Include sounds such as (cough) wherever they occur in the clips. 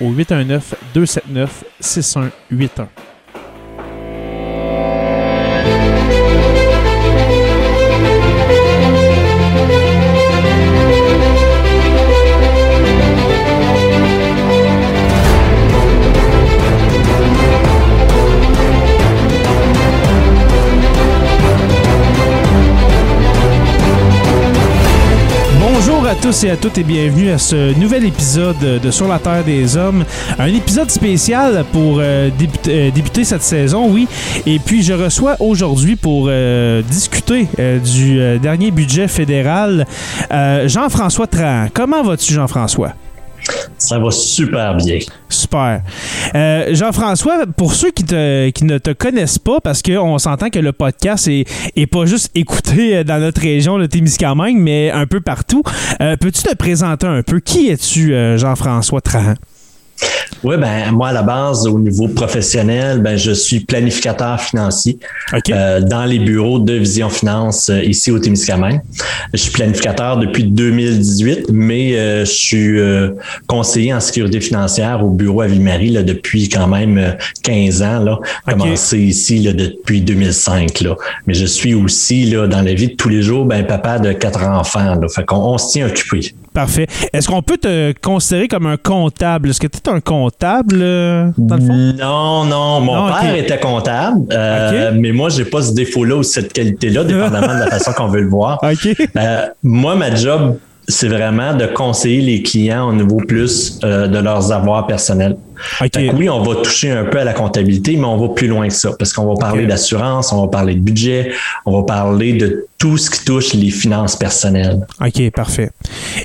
au 819 tous et à toutes et bienvenue à ce nouvel épisode de Sur la Terre des Hommes. Un épisode spécial pour euh, débuter, euh, débuter cette saison, oui. Et puis je reçois aujourd'hui pour euh, discuter du dernier budget fédéral Jean-François Trahan. Comment vas-tu Jean-François? Ça va super bien. Super. Euh, Jean-François, pour ceux qui, ne te connaissent pas, parce qu'on s'entend que le podcast est, est pas juste écouté euh, dans notre région, le Témiscamingue, mais un peu partout, euh, peux-tu te présenter un peu? Qui es-tu, Jean-François Trahan? Oui, ben moi à la base, au niveau professionnel, ben je suis planificateur financier euh, dans les bureaux de Vision Finance euh, ici au Témiscamingue. Je suis planificateur depuis 2018, mais euh, je suis conseiller en sécurité financière au bureau à Ville-Marie là, depuis quand même euh, 15 ans. Là, commencé ici là, depuis 2005. Là. Mais je suis aussi là, dans la vie de tous les jours, ben papa de quatre enfants. Là. Fait qu'on on se tient occupé. Parfait. Est-ce qu'on peut te considérer comme un comptable? Est-ce que tu es un comptable, euh, dans le fond? Non, non, mon Non, père était comptable, euh, mais moi, j'ai pas ce défaut-là ou cette qualité-là, dépendamment de la façon qu'on veut le voir. (laughs) Euh, moi, ma job, c'est vraiment de conseiller les clients au niveau plus euh, de leurs avoirs personnels. Oui, on va toucher un peu à la comptabilité, mais on va plus loin que ça, parce qu'on va parler d'assurance, on va parler de budget, on va parler de tout ce qui touche les finances personnelles. OK, parfait.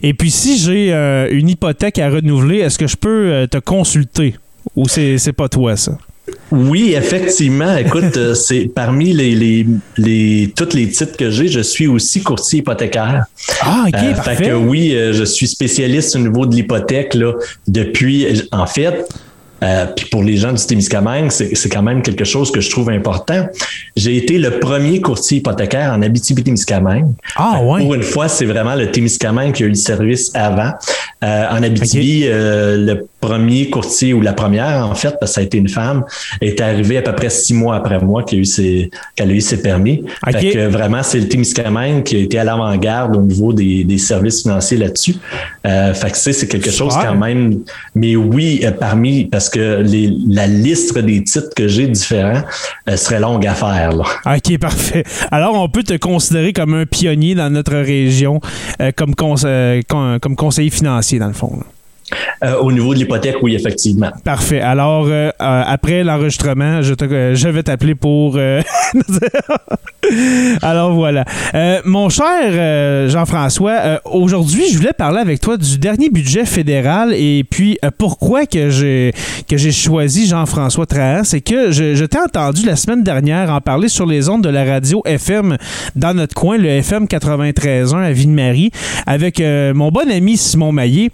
Et puis, si j'ai euh, une hypothèque à renouveler, est-ce que je peux euh, te consulter? Ou c'est pas toi, ça? Oui, effectivement. Écoute, euh, c'est parmi les, les, les tous les titres que j'ai, je suis aussi courtier hypothécaire. Ah, OK, Euh, parfait. fait que oui, euh, je suis spécialiste au niveau de l'hypothèque là depuis. En fait, euh, puis pour les gens du Témiscamingue, c'est c'est quand même quelque chose que je trouve important. J'ai été le premier courtier hypothécaire en Abitibi-Témiscamingue. Ah, ouais. Pour une fois, c'est vraiment le Témiscamingue qui a eu le service avant. Euh, en Abitibi, euh, le premier courtier ou la première, en fait, parce que ça a été une femme, est arrivée à peu près six mois après moi qu'elle a eu ses, qu'elle a eu ses permis. Ok. Fait que vraiment, c'est le Témiscamingue qui a été à l'avant-garde au niveau des, des services financiers là-dessus. Euh, fait que c'est c'est quelque chose Super. quand même. Mais oui, euh, parmi, parce que les, la liste des titres que j'ai différents euh, serait longue à faire. Là. OK, parfait. Alors, on peut te considérer comme un pionnier dans notre région, euh, comme, conse- comme conseiller financier, dans le fond. là. Euh, au niveau de l'hypothèque, oui, effectivement. Parfait. Alors, euh, euh, après l'enregistrement, je, te- je vais t'appeler pour... (laughs) Alors, voilà. Mon cher Jean-François, aujourd'hui, je voulais parler avec toi du dernier budget fédéral et puis pourquoi que j'ai que j'ai choisi Jean-François Trahan, c'est que je, t'ai entendu la semaine dernière en parler sur les ondes de la radio FM dans notre coin, le FM 93.1 à Ville-Marie, avec mon bon ami Simon Maillé,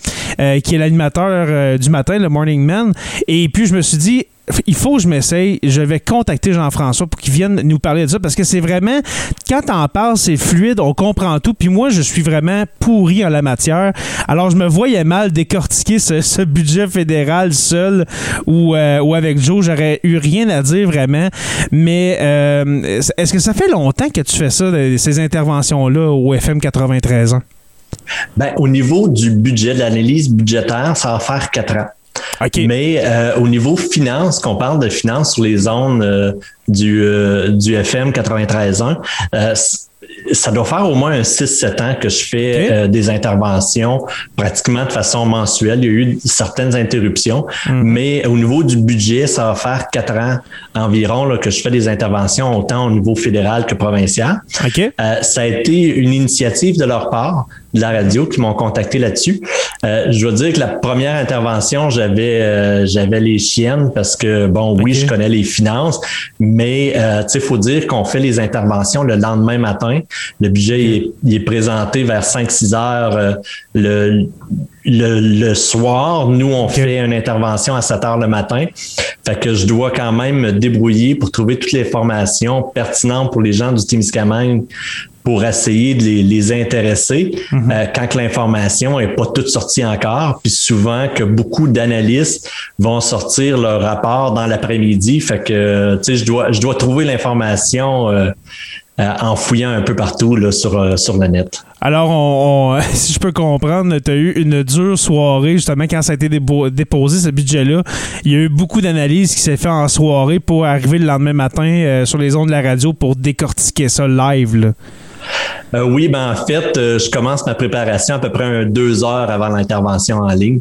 qui est l'animateur heures euh, du matin, le Morning Man. Et puis, je me suis dit, il faut que je m'essaye. Je vais contacter Jean-François pour qu'il vienne nous parler de ça parce que c'est vraiment, quand t'en parles, c'est fluide, on comprend tout. Puis moi, je suis vraiment pourri en la matière. Alors, je me voyais mal décortiquer ce, budget fédéral seul ou, euh, ou avec Joe. J'aurais eu rien à dire vraiment. Mais euh, est-ce que ça fait longtemps que tu fais ça, ces interventions-là au FM 93 ans? Ben, au niveau du budget, de l'analyse budgétaire, ça va faire quatre ans. Mais euh, au niveau finance, qu'on parle de finance sur les zones euh, du, euh, du FM 93.1, ça doit faire au moins un 6-7 ans que je fais des interventions pratiquement de façon mensuelle. Il y a eu certaines interruptions, mhm. mais au niveau du budget, ça va faire 4 ans environ là, que je fais des interventions autant au niveau fédéral que provincial. ça a été une initiative de leur part de la radio qui m'ont contacté là-dessus. Euh, je dois dire que la première intervention, j'avais euh, j'avais les chiennes parce que bon, oui, je connais les finances, mais euh, tu sais, faut dire qu'on fait les interventions le lendemain matin. Le budget il est, présenté vers 5-6 heures euh, le, le, soir. Nous, on fait une intervention à 7 heures le matin. Fait que je dois quand même me débrouiller pour trouver toutes les informations pertinentes pour les gens du Témiscamingue pour essayer de les, intéresser mhm. euh, quand l'information est pas toute sortie encore. Puis souvent que beaucoup d'analystes vont sortir leur rapport dans l'après-midi. Fait que tu sais, je dois, je dois trouver l'information euh, en fouillant un peu partout là, sur, sur le net. Alors, (laughs) si je peux comprendre, tu as eu une dure soirée justement quand ça a été déposé, ce budget-là. Il y a eu beaucoup d'analyses qui s'est fait en soirée pour arriver le lendemain matin sur les ondes de la radio pour décortiquer ça live. Là. Euh, oui, ben en fait, euh, je commence ma préparation à peu près deux heures avant l'intervention en ligne.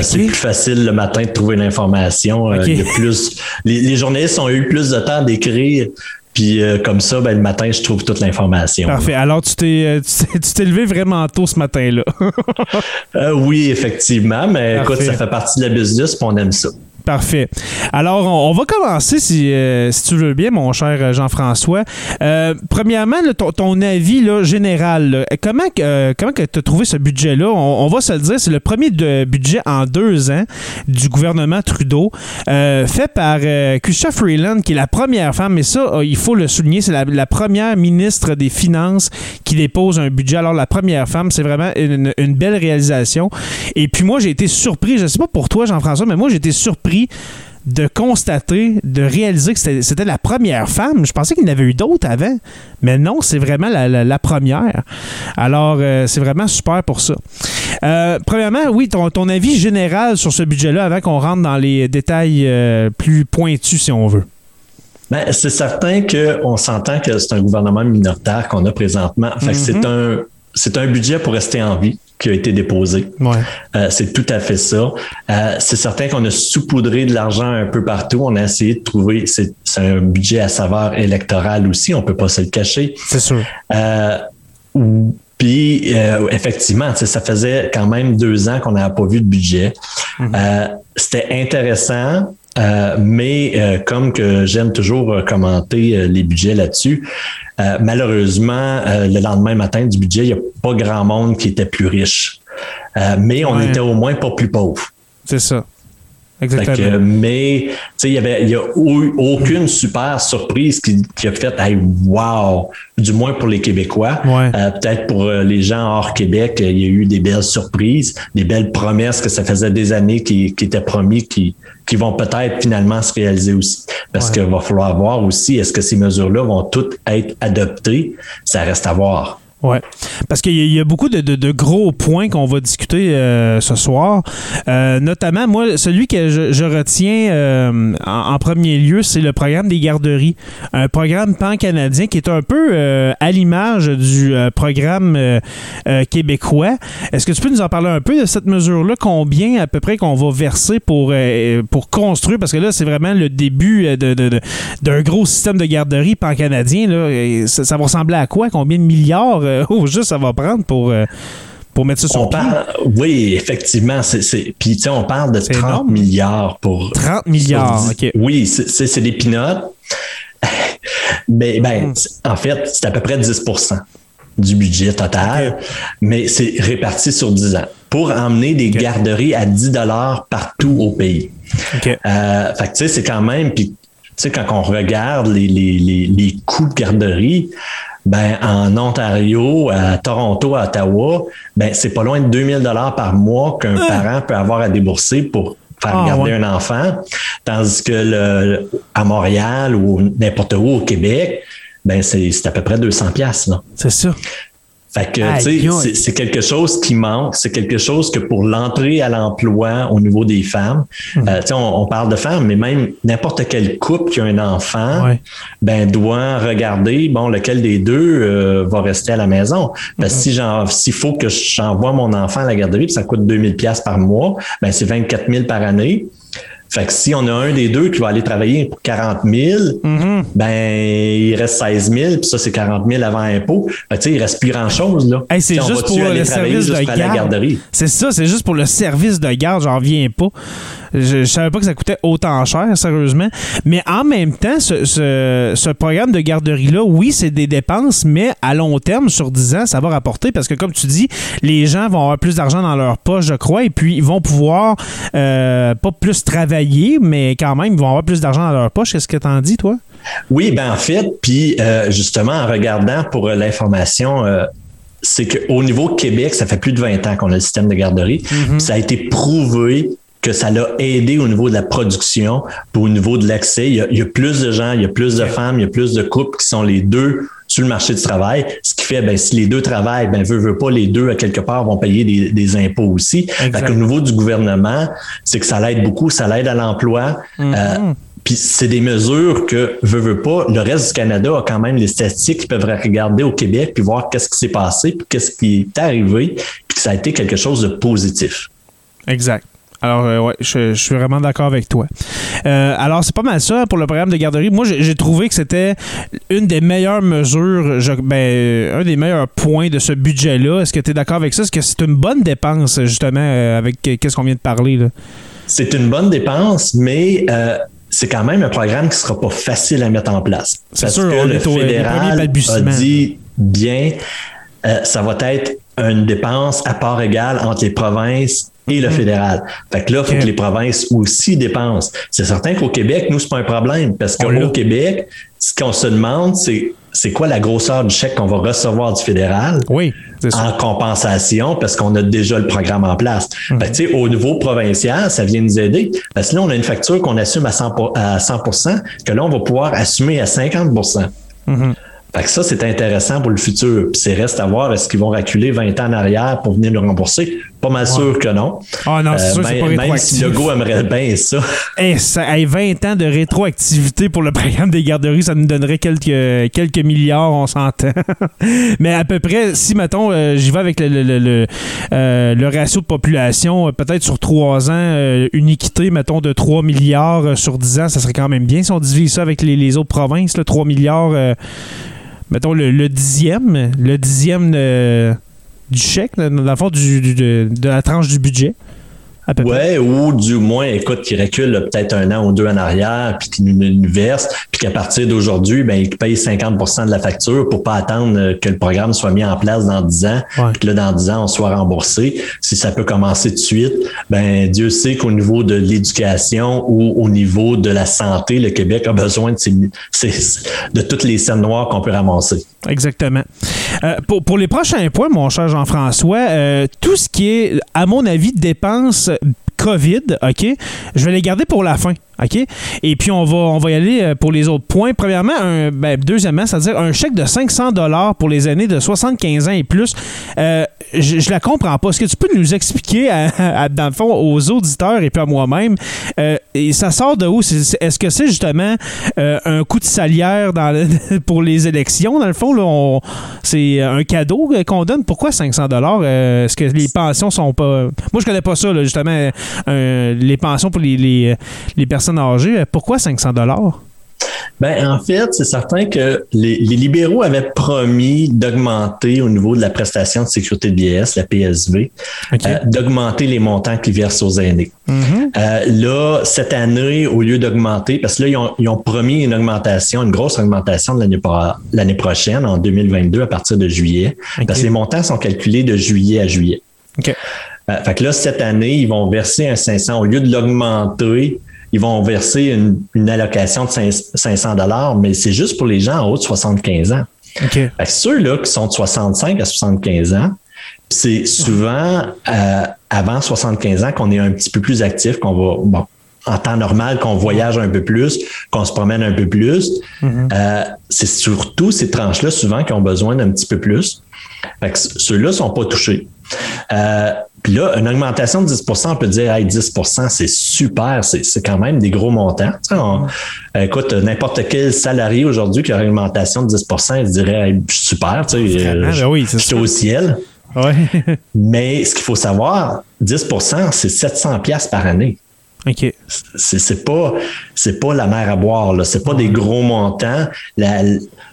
C'est plus facile le matin de trouver l'information. Euh, plus, les, journalistes ont eu plus de temps d'écrire. Puis comme ça, ben, le matin, je trouve toute l'information. Parfait. Alors, tu t'es, tu t'es levé vraiment tôt ce matin-là. oui, effectivement. Mais écoute, ça fait partie de la business, puis on aime ça. Parfait. Alors, on, va commencer, si, euh, si, tu veux bien, mon cher euh, Jean-François. Euh, premièrement, ton, avis là, général. comment comment tu as trouvé ce budget-là? On, va se le dire, c'est le premier budget en deux ans du gouvernement Trudeau, fait par Kusha Freeland, qui est la première femme, et ça, il faut le souligner, c'est la, première ministre des Finances qui dépose un budget. Alors, la première femme, c'est vraiment une belle réalisation. Et puis moi, j'ai été surpris, je ne sais pas pour toi, Jean-François, mais moi, j'ai été surpris de constater, de réaliser que c'était la première femme. Je pensais qu'il y en avait eu d'autres avant, mais non, c'est vraiment la, première. Alors, euh, c'est vraiment super pour ça. Euh, premièrement, oui, ton, ton, avis général sur ce budget-là avant qu'on rentre dans les détails euh, plus pointus, si on veut. Ben, c'est certain qu'on s'entend que c'est un gouvernement minoritaire qu'on a présentement. Fait c'est mm-hmm. un c'est un budget pour rester en vie qui a été déposé. Euh, c'est tout à fait ça. Euh, c'est certain qu'on a saupoudré de l'argent un peu partout. On a essayé de trouver, c'est un budget à saveur électorale aussi, on peut pas se le cacher. C'est sûr. Euh, puis, effectivement, ça faisait quand même deux ans qu'on n'avait pas vu de budget. Mm-hmm. C'était intéressant. Mais comme que j'aime toujours commenter les budgets là-dessus, euh, malheureusement, euh, le lendemain matin du budget, il n'y a pas grand monde qui était plus riche. Euh, mais on était au moins pas plus pauvre. C'est ça. Exactement. mais il y avait il y a eu aucune super surprise qui, qui a fait hey, wow du moins pour les Québécois peut-être pour les gens hors Québec il y a eu des belles surprises des belles promesses que ça faisait des années qui, qui étaient promis qui qui vont peut-être finalement se réaliser aussi. Parce qu'il va falloir voir aussi, est-ce que ces mesures-là vont toutes être adoptées? Ça reste à voir. Oui, parce qu'il y, a beaucoup de, gros points qu'on va discuter euh, ce soir. Euh, notamment, moi, celui que je, retiens euh, en, premier lieu, c'est le programme des garderies. Un programme pan-canadien qui est un peu à l'image du programme québécois. Est-ce que tu peux nous en parler un peu de cette mesure-là? Combien à peu près qu'on va verser pour, pour construire? Parce que là, c'est vraiment le début d'un gros système de garderies pan-canadien. Ça, ça va ressembler à quoi? Combien de milliards? (laughs) oh, juste ça va prendre pour, euh, pour mettre ça sur on parle, Oui, effectivement. C'est, puis, on parle de 30 milliards pour. 30 milliards, OK. Oui, c'est, des pinottes. (laughs) Mais, ben, hmm. en fait, c'est à peu près 10% du budget total, mais c'est réparti sur 10 ans pour emmener des garderies à 10 dollars partout au pays. Euh, fait que, tu sais, c'est quand même, puis, tu sais, quand on regarde les, les, les, les coûts de garderie, ben, en Ontario, à Toronto, à Ottawa, ben, c'est pas loin de 2000 dollars par mois qu'un ah. parent peut avoir à débourser pour faire ah, garder un enfant. Tandis que le, à Montréal ou n'importe où au Québec, ben, c'est à peu près 200 pièces C'est ça. Fait que, tu sais, c'est quelque chose qui manque. C'est quelque chose que pour l'entrée à l'emploi au niveau des femmes, hmm. euh, tu sais, on, parle de femmes, mais même n'importe quel couple qui a un enfant, ben, doit regarder, bon, lequel des deux euh, va rester à la maison. Parce que hmm. si s'il faut que j'envoie mon enfant à la garderie, puis ça coûte 2000 pièces par mois, ben, c'est 24 000 par année. Fait que si on a un des deux qui va aller travailler pour 40 000, mm-hmm. ben, il reste 16 000, puis ça, c'est 40 000 avant impôt. Que, tu sais, il reste plus grand-chose, là. c'est juste pour le service de garde? C'est ça, c'est juste pour le service de garde, j'en reviens pas. Je, savais pas que ça coûtait autant cher, sérieusement. Mais en même temps, ce, programme de garderie-là, oui, c'est des dépenses, mais à long terme, sur 10 ans, ça va rapporter parce que, comme tu dis, les gens vont avoir plus d'argent dans leur poche, je crois, et puis ils vont pouvoir euh, pas plus travailler, mais quand même, ils vont avoir plus d'argent dans leur poche. Qu'est-ce que tu en dis, toi? Oui, ben en fait, puis euh, justement, en regardant pour l'information, euh, c'est qu'au niveau Québec, ça fait plus de 20 ans qu'on a le système de garderie. Mm-hmm. Ça a été prouvé que ça l'a aidé au niveau de la production, au niveau de l'accès. Il, y, a, plus de gens, il y a plus de femmes, il y a plus de couples qui sont les deux sur le marché du travail, ce qui fait, ben, si les deux travaillent, ben, veut, veut pas, les deux, à quelque part, vont payer des, impôts aussi. Fait au niveau du gouvernement, c'est que ça l'aide beaucoup, ça l'aide à l'emploi. Mm-hmm. Euh, puis c'est des mesures que, veut, veut pas, le reste du Canada a quand même les statistiques qui peuvent regarder au Québec puis voir qu'est-ce qui s'est passé, puis qu'est-ce qui est arrivé, puis que ça a été quelque chose de positif. Exact. Alors, euh, ouais, je, suis vraiment d'accord avec toi. Euh, alors, c'est pas mal ça pour le programme de garderie. Moi, j'ai trouvé que c'était une des meilleures mesures, ben, un des meilleurs points de ce budget-là. Est-ce que tu es d'accord avec ça? Est-ce que c'est une bonne dépense, justement, euh, avec qu'est-ce qu'on vient de parler? C'est une bonne dépense, mais c'est quand même un programme qui sera pas facile à mettre en place. C'est sûr, que le fédéral a dit bien, ça va être une dépense à part égale entre les provinces et le fédéral. Fait que là, il faut que les provinces aussi dépensent. C'est certain qu'au Québec, nous, c'est pas un problème parce qu'au Québec, ce qu'on se demande, c'est c'est quoi la grosseur du chèque qu'on va recevoir du fédéral oui, en compensation parce qu'on a déjà le programme en place. Que, au niveau provincial, ça vient nous aider parce que là, on a une facture qu'on assume à 100, à 100 que là, on va pouvoir assumer à 50% fait que ça, c'est intéressant pour le futur. Puis c'est reste à voir, est-ce qu'ils vont reculer 20 ans en arrière pour venir le rembourser? Pas mal sûr que non. Ah non, c'est sûr, c'est pas Même si le go aimerait bien ça. (laughs) Eh, ça 20 ans de rétroactivité pour le programme des garderies, ça nous donnerait quelques, quelques milliards, on s'entend. (laughs) Mais à peu près, si, mettons, euh, j'y vais avec le, le, le, euh, le, ratio de population, euh, peut-être sur 3 ans, une équité, mettons, de 3 milliards sur 10 ans, ça serait quand même bien si on divise ça avec les, les autres provinces, 3 milliards mettons, le, dixième, le dixième euh, du chèque, dans le fond, du, de, la tranche du budget. Ouais, ou du moins, écoute, qui recule peut-être un an ou deux en arrière, puis qui nous, verse, puis qu'à partir d'aujourd'hui, ben, il paye 50% de la facture pour pas attendre euh, que le programme soit mis en place dans 10 ans, puis que là, dans 10 ans, on soit remboursé. Si ça peut commencer de suite, ben, Dieu sait qu'au niveau de l'éducation ou au niveau de la santé, le Québec a besoin de, de toutes les scènes noires qu'on peut ramasser. Exactement. Euh, pour, pour, les prochains points, mon cher Jean-François, euh, tout ce qui est, à mon avis, dépenses COVID, OK, je vais les garder pour la fin. OK? Et puis, on va, on va y aller euh, pour les autres points. Premièrement, un, ben, deuxièmement, c'est-à-dire un chèque de 500 pour les années de 75 ans et plus. Euh, je, la comprends pas. Est-ce que tu peux nous expliquer, dans le fond, aux auditeurs et puis à moi-même, euh, ça sort de où? Est-ce que c'est justement un coup de salière (laughs) pour les élections? Dans le fond, c'est un cadeau qu'on donne. Pourquoi 500 Est-ce que les pensions sont pas... Moi, je connais pas ça, justement, les pensions pour les, les, les personnes âgées. Pourquoi 500 dollars? Ben, en fait, c'est certain que les, libéraux avaient promis d'augmenter au niveau de la prestation de sécurité de vieillesse, la PSV, euh, d'augmenter les montants qu'ils versent aux aînés. Mm-hmm. Euh, là, cette année, au lieu d'augmenter, parce que là, ils ont, promis une augmentation, une grosse augmentation de l'année prochaine, en 2022, à partir de juillet, parce que les montants sont calculés de juillet à juillet. Euh, fait que là, cette année, ils vont verser un 500. Au lieu de l'augmenter, ils vont verser une, allocation de 500 dollars, mais c'est juste pour les gens en haut de 75 ans. Okay. Ceux-là qui sont de 65 à 75 ans, c'est souvent euh, avant 75 ans qu'on est un petit peu plus actif, qu'on va, bon, en temps normal, qu'on voyage un peu plus, qu'on se promène un peu plus. Mm-hmm. Euh, c'est surtout ces tranches-là souvent qui ont besoin d'un petit peu plus. Ceux-là ne sont pas touchés. Euh, puis là, une augmentation de 10% on peut dire, hey, 10% c'est super, c'est quand même des gros montants. écoute, n'importe quel salarié aujourd'hui qui a une augmentation de 10 il se dirait, super, tu sais, euh, ben oui, au ciel. (laughs) Mais ce qu'il faut savoir, 10% c'est 700 pièces par année. OK. C'est pas, pas la mer à boire, là. C'est pas des gros montants. La,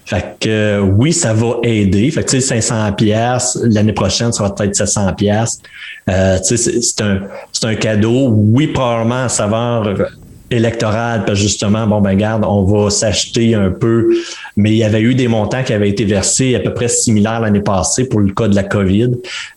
fait que oui, ça va aider. Fait que tu sais, 500 pièces l'année prochaine, ça va peut-être 700 pièces. C'est un, c'est un cadeau. Oui, probablement à savoir électorale, parce justement, bon, ben garde, on va s'acheter un peu, mais il y avait eu des montants qui avaient été versés à peu près similaires l'année passée pour le cas de la COVID,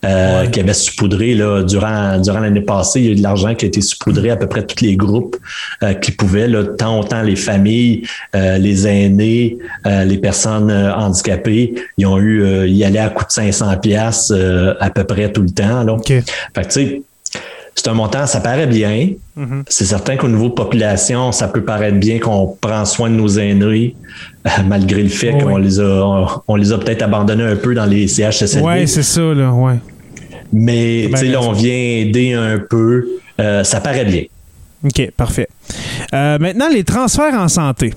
euh, qui avait saupoudré là, durant, durant l'année passée. Il y a eu de l'argent qui a été saupoudré à peu près tous les groupes euh, qui pouvaient, là, tant autant les familles, euh, les aînés, les personnes handicapées, ils ont eu, y allaient à coût de 500 pièces à peu près tout le temps. Là. Fait que, tu sais, c'est un montant, ça paraît bien. Mm-hmm. C'est certain qu'au niveau de population, ça peut paraître bien qu'on prend soin de nos aînés, euh, malgré le fait qu'on les a, on, les a peut-être abandonnés un peu dans les CHSLD. Oui, c'est ça, là, ouais. Mais, tu sais, là, on vient aider un peu. Euh, ça paraît bien. OK, parfait. Euh, maintenant, les transferts en santé.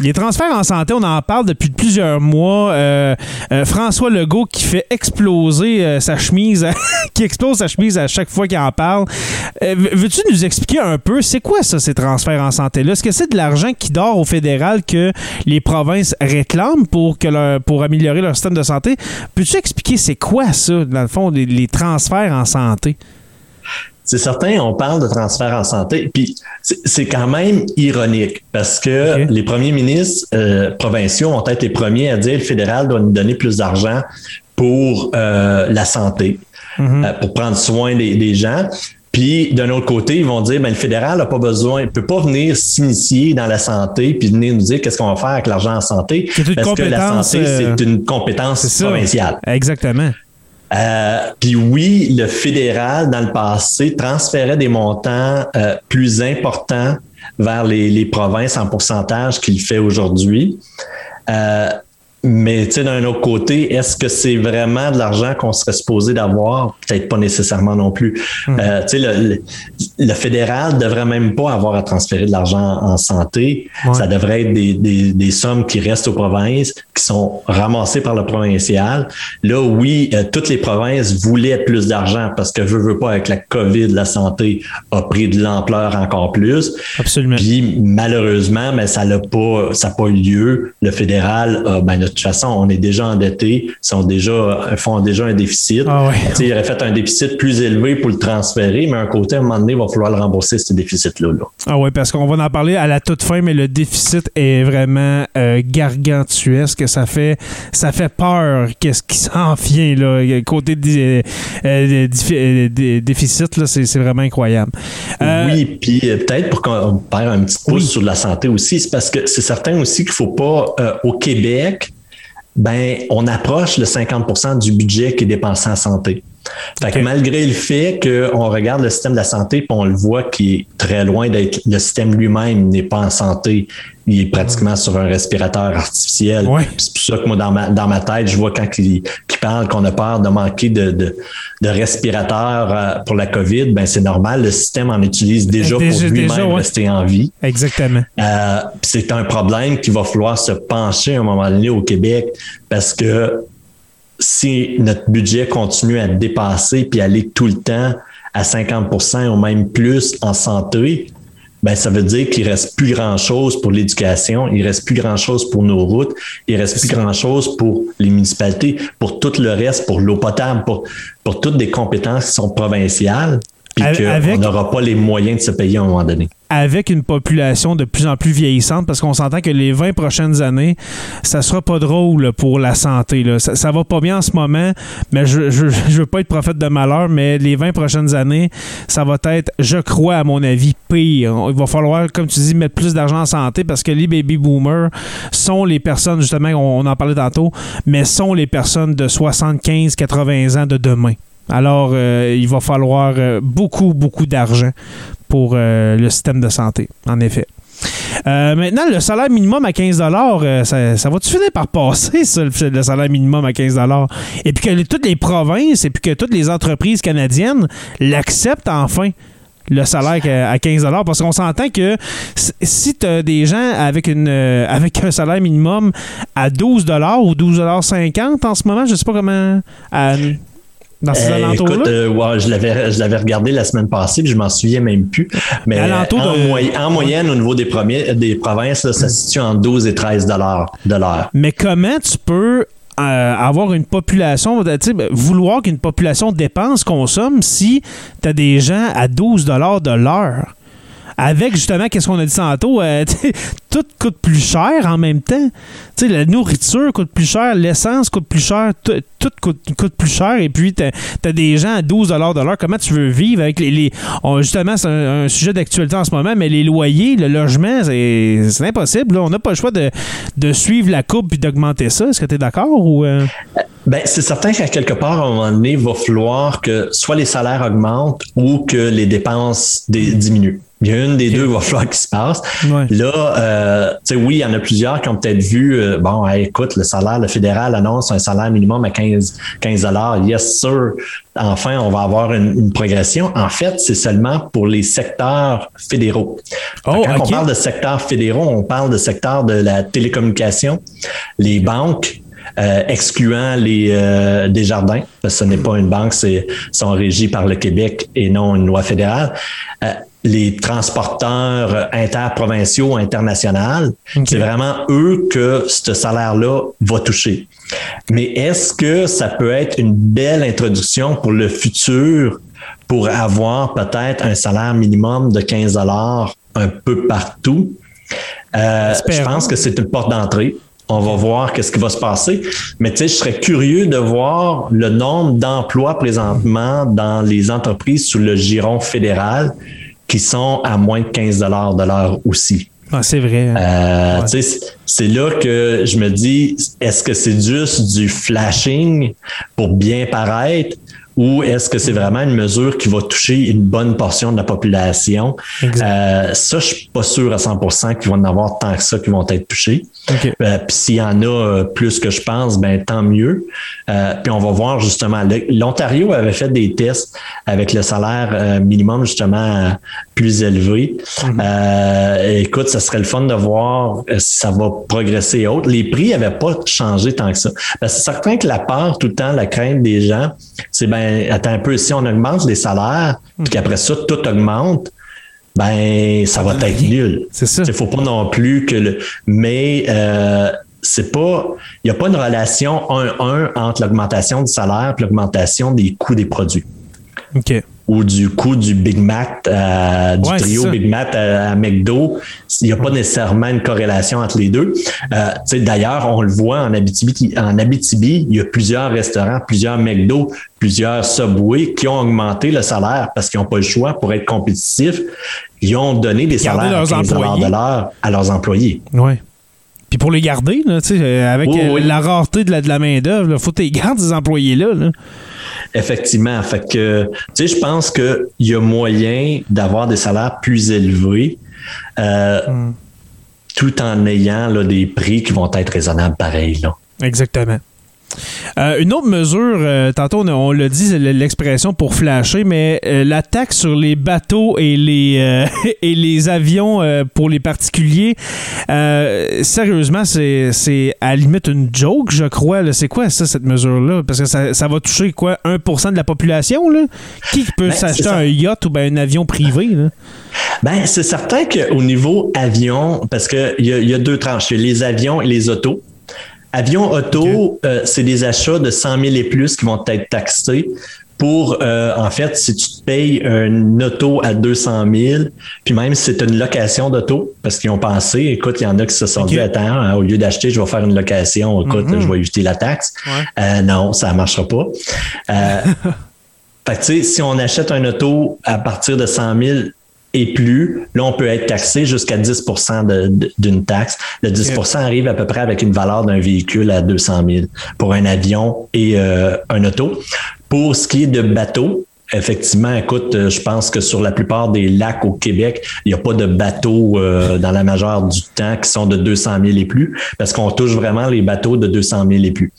Les transferts en santé, on en parle depuis plusieurs mois. Euh, euh, François Legault qui fait exploser euh, sa chemise, (laughs) qui explose sa chemise à chaque fois qu'il en parle. Veux-tu nous expliquer un peu, c'est quoi ça, ces transferts en santé-là? Est-ce que c'est de l'argent qui dort au fédéral que les provinces réclament pour, que pour améliorer leur système de santé? Peux-tu expliquer c'est quoi ça, dans le fond, les transferts en santé? C'est certain, on parle de transfert en santé, puis c'est quand même ironique parce que les premiers ministres euh, provinciaux ont été les premiers à dire que le fédéral doit nous donner plus d'argent pour euh, la santé, euh, pour prendre soin des, gens. Puis d'un autre côté, ils vont dire ben, le fédéral n'a pas besoin, ne peut pas venir s'initier dans la santé puis venir nous dire qu'est-ce qu'on va faire avec l'argent en santé. Parce que la santé, c'est une compétence provinciale. Exactement. Euh, puis oui, le fédéral, dans le passé, transférait des montants euh, plus importants vers les, provinces en pourcentage qu'il fait aujourd'hui. Euh, mais tu sais, d'un autre côté, est-ce que c'est vraiment de l'argent qu'on serait supposé d'avoir? Peut-être pas nécessairement non plus. Hmm. Euh, tu sais, le, le, fédéral devrait même pas avoir à transférer de l'argent en santé. Ça devrait être des, des, des, sommes qui restent aux provinces, qui sont ramassées par le provincial. Là, oui, euh, toutes les provinces voulaient plus d'argent parce que veut, veut pas avec la COVID, la santé a pris de l'ampleur encore plus. Absolument. Puis malheureusement, mais ça n'a pas, ça pas eu lieu. Le fédéral a ben, toute façon, on est déjà endetté, sont déjà, font déjà un déficit. Ah Ils auraient fait un déficit plus élevé pour le transférer, mais à un côté, à un moment donné, il va falloir le rembourser, ce déficit-là. Ah oui, parce qu'on va en parler à la toute fin, mais le déficit est vraiment euh, gargantuesque. Ça fait, ça fait peur? Qu'est-ce qui s'en vient. Là? Côté euh, euh, déficit, c'est vraiment incroyable. oui, puis peut-être pour qu'on perde un petit pouce sur la santé aussi, c'est parce que c'est certain aussi qu'il ne faut pas, au Québec, ben, on approche le 50% du budget qui est dépensé en santé. Fait que malgré le fait qu'on regarde le système de la santé et on le voit qui est très loin d'être le système lui-même n'est pas en santé, il est pratiquement sur un respirateur artificiel. C'est pour ça que moi, dans ma, dans ma tête, je vois quand il, parle qu'on a peur de manquer de, de, de respirateurs euh, pour la COVID, ben c'est normal. Le système en utilise déjà, pour lui-même rester en vie. Exactement. Euh, c'est un problème qu'il va falloir se pencher à un moment donné au Québec parce que si notre budget continue à dépasser puis aller tout le temps à 50% ou même plus en santé, ben ça veut dire qu'il reste plus grand chose pour l'éducation, il reste plus grand chose pour nos routes, il reste plus grand chose pour les municipalités, pour tout le reste, pour l'eau potable, pour, pour toutes des compétences qui sont provinciales puis qu'on n'aura pas les moyens de se payer à un moment donné. Avec une population de plus en plus vieillissante, parce qu'on s'entend que les 20 prochaines années, ça sera pas drôle pour la santé. Là. Ça, ça va pas bien en ce moment, mais je, je, veux pas être prophète de malheur, mais les 20 prochaines années, ça va être, je crois, à mon avis, pire. Il va falloir, comme tu dis, mettre plus d'argent en santé parce que les baby boomers sont les personnes, justement, on en parlait tantôt, mais sont les personnes de 75, 80 ans de demain. Alors, euh, il va falloir euh, beaucoup, beaucoup d'argent pour euh, le système de santé, en effet. maintenant, le salaire minimum à 15 ça, ça va-tu finir par passer, ça, le, salaire minimum à 15 Et puis que toutes les provinces et puis que toutes les entreprises canadiennes l'acceptent enfin le salaire à 15 parce qu'on s'entend que si tu as des gens avec une avec un salaire minimum à 12 ou 12,50 en ce moment, je sais pas comment dans ces euh, Écoute, euh, je l'avais je l'avais regardé la semaine passée, puis je m'en souviens même plus. Mais en, en, moyenne, au niveau des, premiers, des provinces, ça se situe en 12 et 13 dollars de l'heure. Mais comment tu peux euh, avoir une population, vouloir qu'une population dépense, consomme si tu as des gens à 12 dollars de l'heure? Avec justement, qu'est-ce qu'on a dit tantôt, euh, (laughs) tout coûte plus cher en même temps. sais la nourriture coûte plus cher, l'essence coûte plus cher, tout coûte, coûte, plus cher. Et puis, tu as, des gens à 12 de l'heure. Comment tu veux vivre avec les. justement, c'est un, sujet d'actualité en ce moment, mais les loyers, le logement, c'est impossible. On n'a pas le choix de, de, suivre la courbe puis d'augmenter ça. Est-ce que tu es d'accord ou. Euh? Ben, c'est certain qu'à quelque part, à un moment donné, il va falloir que soit les salaires augmentent ou que les dépenses diminuent. Il y a une des deux va falloir qu'il se passe. Là, euh, tu sais, oui, il y en a plusieurs qui ont peut-être vu, euh, bon, écoute, le salaire, le fédéral annonce un salaire minimum à 15, 15 Yes, sir. Enfin, on va avoir une, progression. En fait, c'est seulement pour les secteurs fédéraux. Oh, Quand on parle de secteurs fédéraux, on parle de secteurs de la télécommunication, les banques, euh, excluant les euh, des jardins, parce que ce n'est pas une banque, c'est sont régis par le Québec et non une loi fédérale. Euh, les transporteurs interprovinciaux, internationaux, c'est vraiment eux que ce salaire-là va toucher. Mais est-ce que ça peut être une belle introduction pour le futur pour avoir peut-être un salaire minimum de 15 dollars un peu partout? Euh, je pense que c'est une porte d'entrée. On va voir qu'est-ce qui va se passer. Mais tu sais, je serais curieux de voir le nombre d'emplois présentement dans les entreprises sous le giron fédéral qui sont à moins de 15 dollars de l'heure aussi. Ah, c'est vrai. Euh, c'est là que je me dis, est-ce que c'est juste du flashing pour bien paraître? Ou est-ce que c'est vraiment une mesure qui va toucher une bonne portion de la population? Euh, ça, je suis pas sûr à 100% qu'il va en avoir tant que ça qui vont être touchés. Euh, puis s'il y en a euh, plus que je pense, ben tant mieux. Euh, puis on va voir justement. L'Ontario avait fait des tests avec le salaire minimum justement plus élevé. Mhm. écoute, ça serait le fun de voir si ça va progresser autre. Les prix n'avaient pas changé tant que ça. C'est certain que la part tout le temps, la crainte des gens, c'est ben attends un peu, si on augmente les salaires, puis mhm. qu'après ça, tout augmente, ben ça va être nul. C'est ça. Il faut pas non plus que le. Mais euh, c'est pas. Il n'y a pas une relation 1-1 entre l'augmentation du salaire et l'augmentation des coûts des produits. OK ou du coût du Big Mac, euh, du trio Big Mac à, McDo, il n'y a pas nécessairement une corrélation entre les deux. Euh, D'ailleurs, on le voit en Abitibi, en Abitibi, il y a plusieurs restaurants, plusieurs McDo, plusieurs Subway qui ont augmenté le salaire parce qu'ils n'ont pas le choix pour être compétitifs. Ils ont donné des salaires à 15 de l'heure à leurs employés. Oui. Puis pour les garder, là, avec la rareté de la, de la main-d'œuvre, il faut que tu gardes ces employés-là. là Effectivement. Fait que, tu sais, je pense qu'il y a moyen d'avoir des salaires plus élevés. Euh, hmm. tout en ayant là, des prix qui vont être raisonnables pareil. Là. Exactement. Euh, une autre mesure, euh, tantôt on, on l'a dit, c'est l'expression pour flasher, mais euh, la taxe sur les bateaux et les, euh, (laughs) et les avions pour les particuliers, sérieusement, c'est c'est à la limite une joke, je crois. là. C'est quoi ça, cette mesure-là? Parce que ça, ça va toucher quoi, 1% de la population? Là? Qui peut Ben, s'acheter un yacht ou ben, un avion privé? Là? Ben, c'est certain qu'au niveau avion, parce qu'il y, a- y a deux tranches, il y a les avions et les autos. Avions, auto, euh, c'est des achats de 100 000 et plus qui vont être taxés. Pour, euh, en fait, si tu te payes une auto à 200 000, puis même si c'est une location d'auto, parce qu'ils ont pensé, écoute, il y en a qui se sont dit, attends, hein, au lieu d'acheter, je vais faire une location, écoute, Mhm. je vais éviter la taxe. Ouais. Euh, non, ça ne marchera pas. Euh, (laughs) fait que, tu sais, si on achète un auto à partir de 100 000 et plus, là, on peut être taxé jusqu'à 10 de- de- d'une taxe. Le 10 arrive à peu près avec une valeur d'un véhicule à 200 000 pour un avion et euh, un auto. Pour ce qui est de bateau, Effectivement, écoute, euh, je pense que sur la plupart des lacs au Québec, il n'y a pas de bateaux euh, dans la majeure du temps qui sont de 200 000 et plus, parce qu'on touche vraiment les bateaux de 200 000 et plus.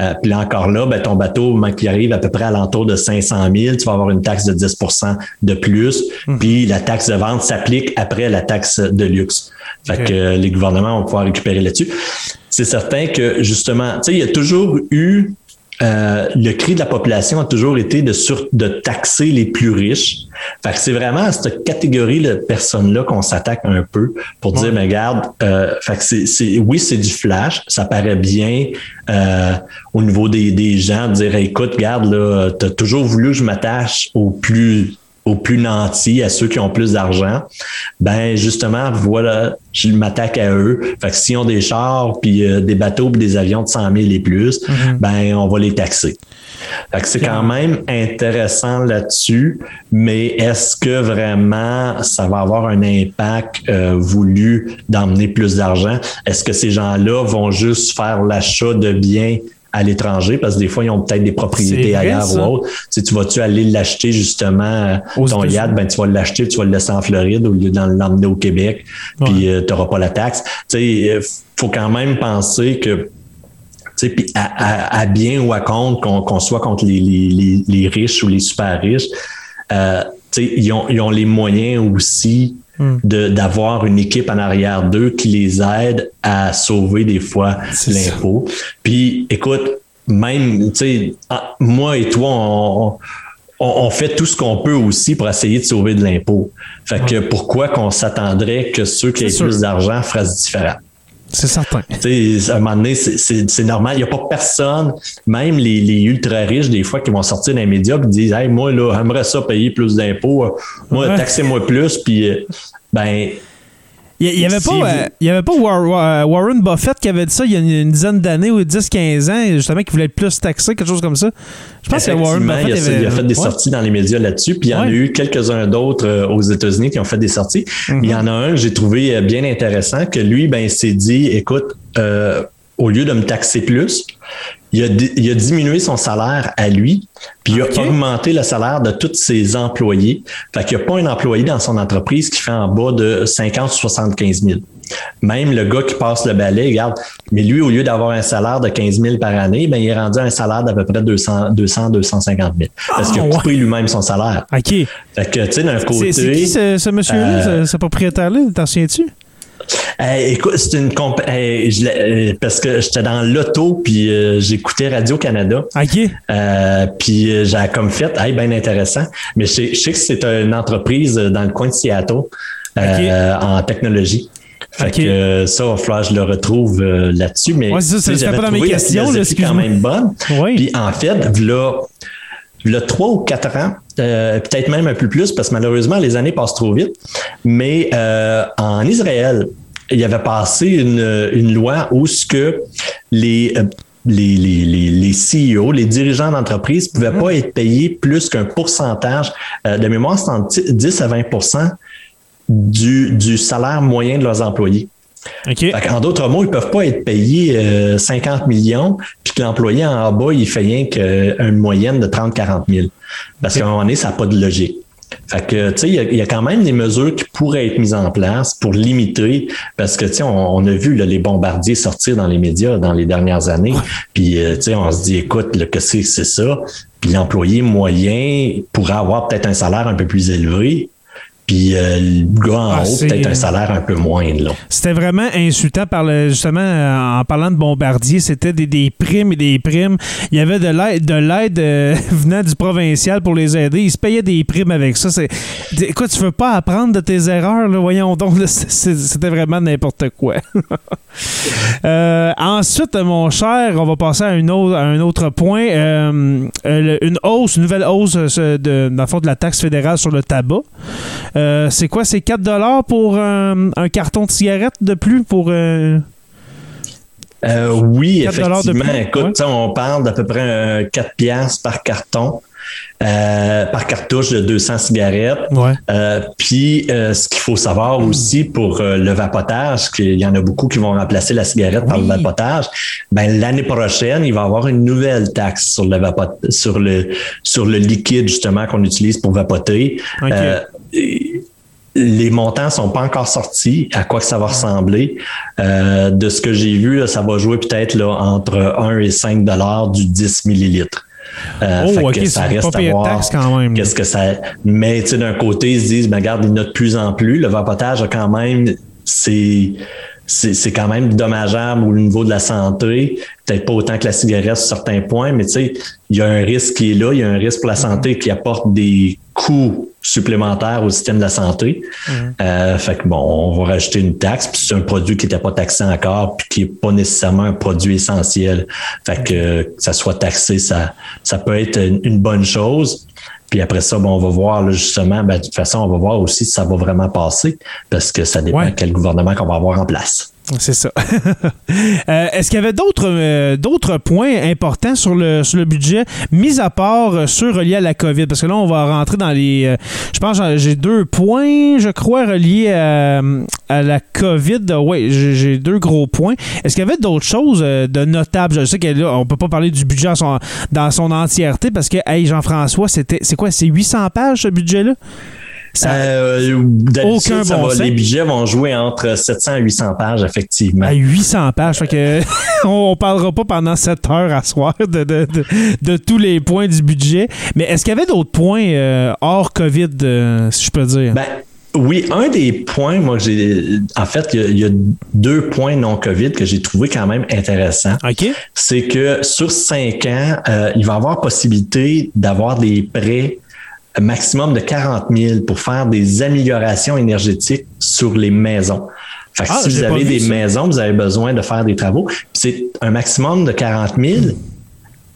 Euh, puis là encore là, ben, ton bateau, moment qu'il arrive à peu près à l'entour de 500 000, tu vas avoir une taxe de 10% de plus. Puis la taxe de vente s'applique après la taxe de luxe. Fait que euh, les gouvernements vont pouvoir récupérer là-dessus. C'est certain que justement, tu sais, il y a toujours eu euh, le cri de la population a toujours été de, sur, de taxer les plus riches. Fait que c'est vraiment à cette catégorie de personnes-là qu'on s'attaque un peu pour dire, mais regarde, euh, fait que c'est, c'est, oui, c'est du flash, ça paraît bien euh, au niveau des, des gens, de dire, écoute, regarde, là, t'as toujours voulu que je m'attache aux plus aux plus nantis, à ceux qui ont plus d'argent, ben justement, voilà, je m'attaque à eux. Fait que s'ils ont des chars, puis euh, des bateaux, puis des avions de 100 000 et plus, ben on va les taxer. Fait que c'est quand même intéressant là-dessus, mais est-ce que vraiment ça va avoir un impact euh, voulu d'emmener plus d'argent? Est-ce que ces gens-là vont juste faire l'achat de biens à l'étranger parce que des fois, ils ont peut-être des propriétés ailleurs ça. ou autre. Tu, sais, tu vas-tu aller l'acheter justement, euh, Aux ton yacht, ben, tu vas l'acheter, tu vas le laisser en Floride au lieu d'en l'emmener au Québec, puis tu n'auras pas la taxe. Tu sais, euh, faut quand même penser que tu sais, puis à, à- à bien ou à contre, qu'on soit contre les, les- les- les riches ou les super riches, euh, tu sais, ils, ont, ils ont les moyens aussi Hmm. d'avoir une équipe en arrière d'eux qui les aide à sauver des fois l'impôt. Puis écoute, même, tu sais, ah, moi et toi, on, on, on fait tout ce qu'on peut aussi pour essayer de sauver de l'impôt. Fait que pourquoi qu'on s'attendrait que ceux qui aient sûr. plus d'argent fassent différent? C'est certain. Tu sais, à un moment donné, c'est- normal. Il n'y a pas personne, même les, les ultra riches, des fois, qui vont sortir dans les médias et disent Hey, moi, là, j'aimerais ça payer plus d'impôts. Moi, Ouais. taxez-moi plus. Puis, euh, ben, Il n'y avait, Si pas, vous- euh, il y avait pas War- War- Warren Buffett qui avait dit ça il y a une, une dizaine d'années ou 10-15 ans, justement, qu'il voulait être plus taxé, quelque chose comme ça? Je pense que Warren Buffett il, a, avait- il a fait des Ouais. sorties dans les médias là-dessus. Puis, il y en a eu quelques-uns d'autres euh, aux États-Unis qui ont fait des sorties. Il y en a un que j'ai trouvé euh, bien intéressant, que lui, ben, il s'est dit Écoute, euh, au lieu de me taxer plus, il a, il a diminué son salaire à lui, puis il a augmenté le salaire de tous ses employés. Fait qu'il n'y a pas un employé dans son entreprise qui fait en bas de 50 ou 75 000. Même le gars qui passe le balai, regarde, mais lui, au lieu d'avoir un salaire de 15 000 par année, ben, il est rendu à un salaire d'à peu près 200, 200 250 000. Parce qu'il a Ah, ouais. coupé lui-même son salaire. OK. Fait que, tu sais, d'un côté. C'est c'est qui ce, ce monsieur-là, Euh, ce, ce propriétaire-là? T'en souviens-tu? Hey, écoute, c'est une comp- hey, je l'ai- euh, parce que j'étais dans l'auto puis euh, j'écoutais Radio Canada. OK. Euh, puis euh, j'ai comme fait, hey, bien intéressant. Mais je sais, je sais que c'est une entreprise dans le coin de Seattle euh, en technologie. Fait que euh, ça, il va falloir que je le retrouve euh, là-dessus. Mais Ouais, c'est ça, ça pas dans mes questions, philosophie quand même bonne. Oui. Puis en fait, là, le 3 ou 4 ans, euh, peut-être même un peu plus, parce que malheureusement, les années passent trop vite. Mais euh, en Israël, il y avait passé une, loi où ce que les, euh, les, les, les, CEO, les dirigeants d'entreprise ne pouvaient pas être payés plus qu'un pourcentage de mémoire, c'est entre 10 à 20% du, du salaire moyen de leurs employés. En d'autres mots, ils peuvent pas être payés euh, 50 millions, puis que l'employé en bas, il fait rien qu'une moyenne de 30-40 000. Parce qu'à un moment donné, ça n'a pas de logique. Fait que, tu sais, il y, a quand même des mesures qui pourraient être mises en place pour limiter, parce que, tu sais, on, a vu les bombardiers sortir dans les médias dans les dernières années, puis, euh, tu sais, on se dit, écoute, le que c'est, c'est ça, puis l'employé moyen pourrait avoir peut-être un salaire un peu plus élevé, puis euh, le gars en ah, haut, peut-être un salaire un peu moindre. C'était vraiment insultant par le, justement euh, en parlant de bombardier, c'était des, primes et des primes. Il y avait de l'aide de l'aide euh, (laughs) venant du provincial pour les aider. Ils se payaient des primes avec ça. C'est, écoute, tu veux pas apprendre de tes erreurs, là, voyons donc. c'était vraiment n'importe quoi. (laughs) ensuite, mon cher, on va passer à, une autre, un autre point. une hausse, une nouvelle hausse de, dans le fond, de la taxe fédérale sur le tabac. Euh, c'est quoi? C'est 4 dollars pour un, carton de cigarette de plus pour... Euh, euh, oui, effectivement. Écoute, on parle d'à peu près 4 piastres par carton. Par cartouche de 200 cigarettes. puis, ce qu'il faut savoir aussi pour le vapotage, qu'il y en a beaucoup qui vont remplacer la cigarette par le vapotage, ben, l'année prochaine, il va y avoir une nouvelle taxe sur le, sur le, sur le liquide justement qu'on utilise pour vapoter les montants sont pas encore sortis, à quoi que ça va ressembler. Euh, de ce que j'ai vu, ça va jouer peut-être là, entre 1 et 5 dollars du 10 millilitres. Euh, oh, ok, ça reste à voir. quand même. Qu'est-ce que ça. Mais d'un côté, ils se disent, ben, regarde, il y en a de plus en plus. Le vapotage a quand même, c'est c'est quand même dommageable au niveau de la santé. Peut-être pas autant que la cigarette sur certains points, mais tu sais, il y a un risque qui est là, il y a un risque pour la santé qui apporte des coûts supplémentaires au système de la santé. Mm. Euh, fait que bon, on va rajouter une taxe, puis c'est un produit qui n'était pas taxé encore, puis qui n'est pas nécessairement un produit essentiel. Fait que, que ça soit taxé, ça, ça peut être une bonne chose. Puis après ça, bon, on va voir justement, ben, de toute façon, on va voir aussi si ça va vraiment passer, parce que ça dépend quel gouvernement qu'on va avoir en place. C'est ça. (laughs) Euh, est-ce qu'il y avait d'autres euh, d'autres points importants sur le, sur le budget, mis à part euh, ceux reliés à la COVID? Parce que là, on va rentrer dans les. je pense j'ai deux points, je crois, reliés à, la COVID. Oui, j'ai deux gros points. Est-ce qu'il y avait d'autres choses de notables? Je sais qu'on peut pas parler du budget dans son entièreté parce que, hey, Jean-François, c'était c'est quoi? C'est 800 pages, ce budget-là? Euh, aucun bon Les budgets vont jouer entre 700 et 800 pages, effectivement. À 800 pages. Fait que (laughs) on, parlera pas pendant 7 heures à soir de, tous les points du budget. Mais est-ce qu'il y avait d'autres points euh, hors COVID, euh, si je peux dire? Ben, oui, un des points, moi, j'ai. En fait, il y, a deux points non-COVID que j'ai trouvé quand même intéressants. OK. C'est que sur 5 ans, il va y avoir possibilité d'avoir des prêts maximum de 40 000 pour faire des améliorations énergétiques sur les maisons. Fait que ah, si vous avez des maisons, vous avez besoin de faire des travaux. C'est un maximum de 40 000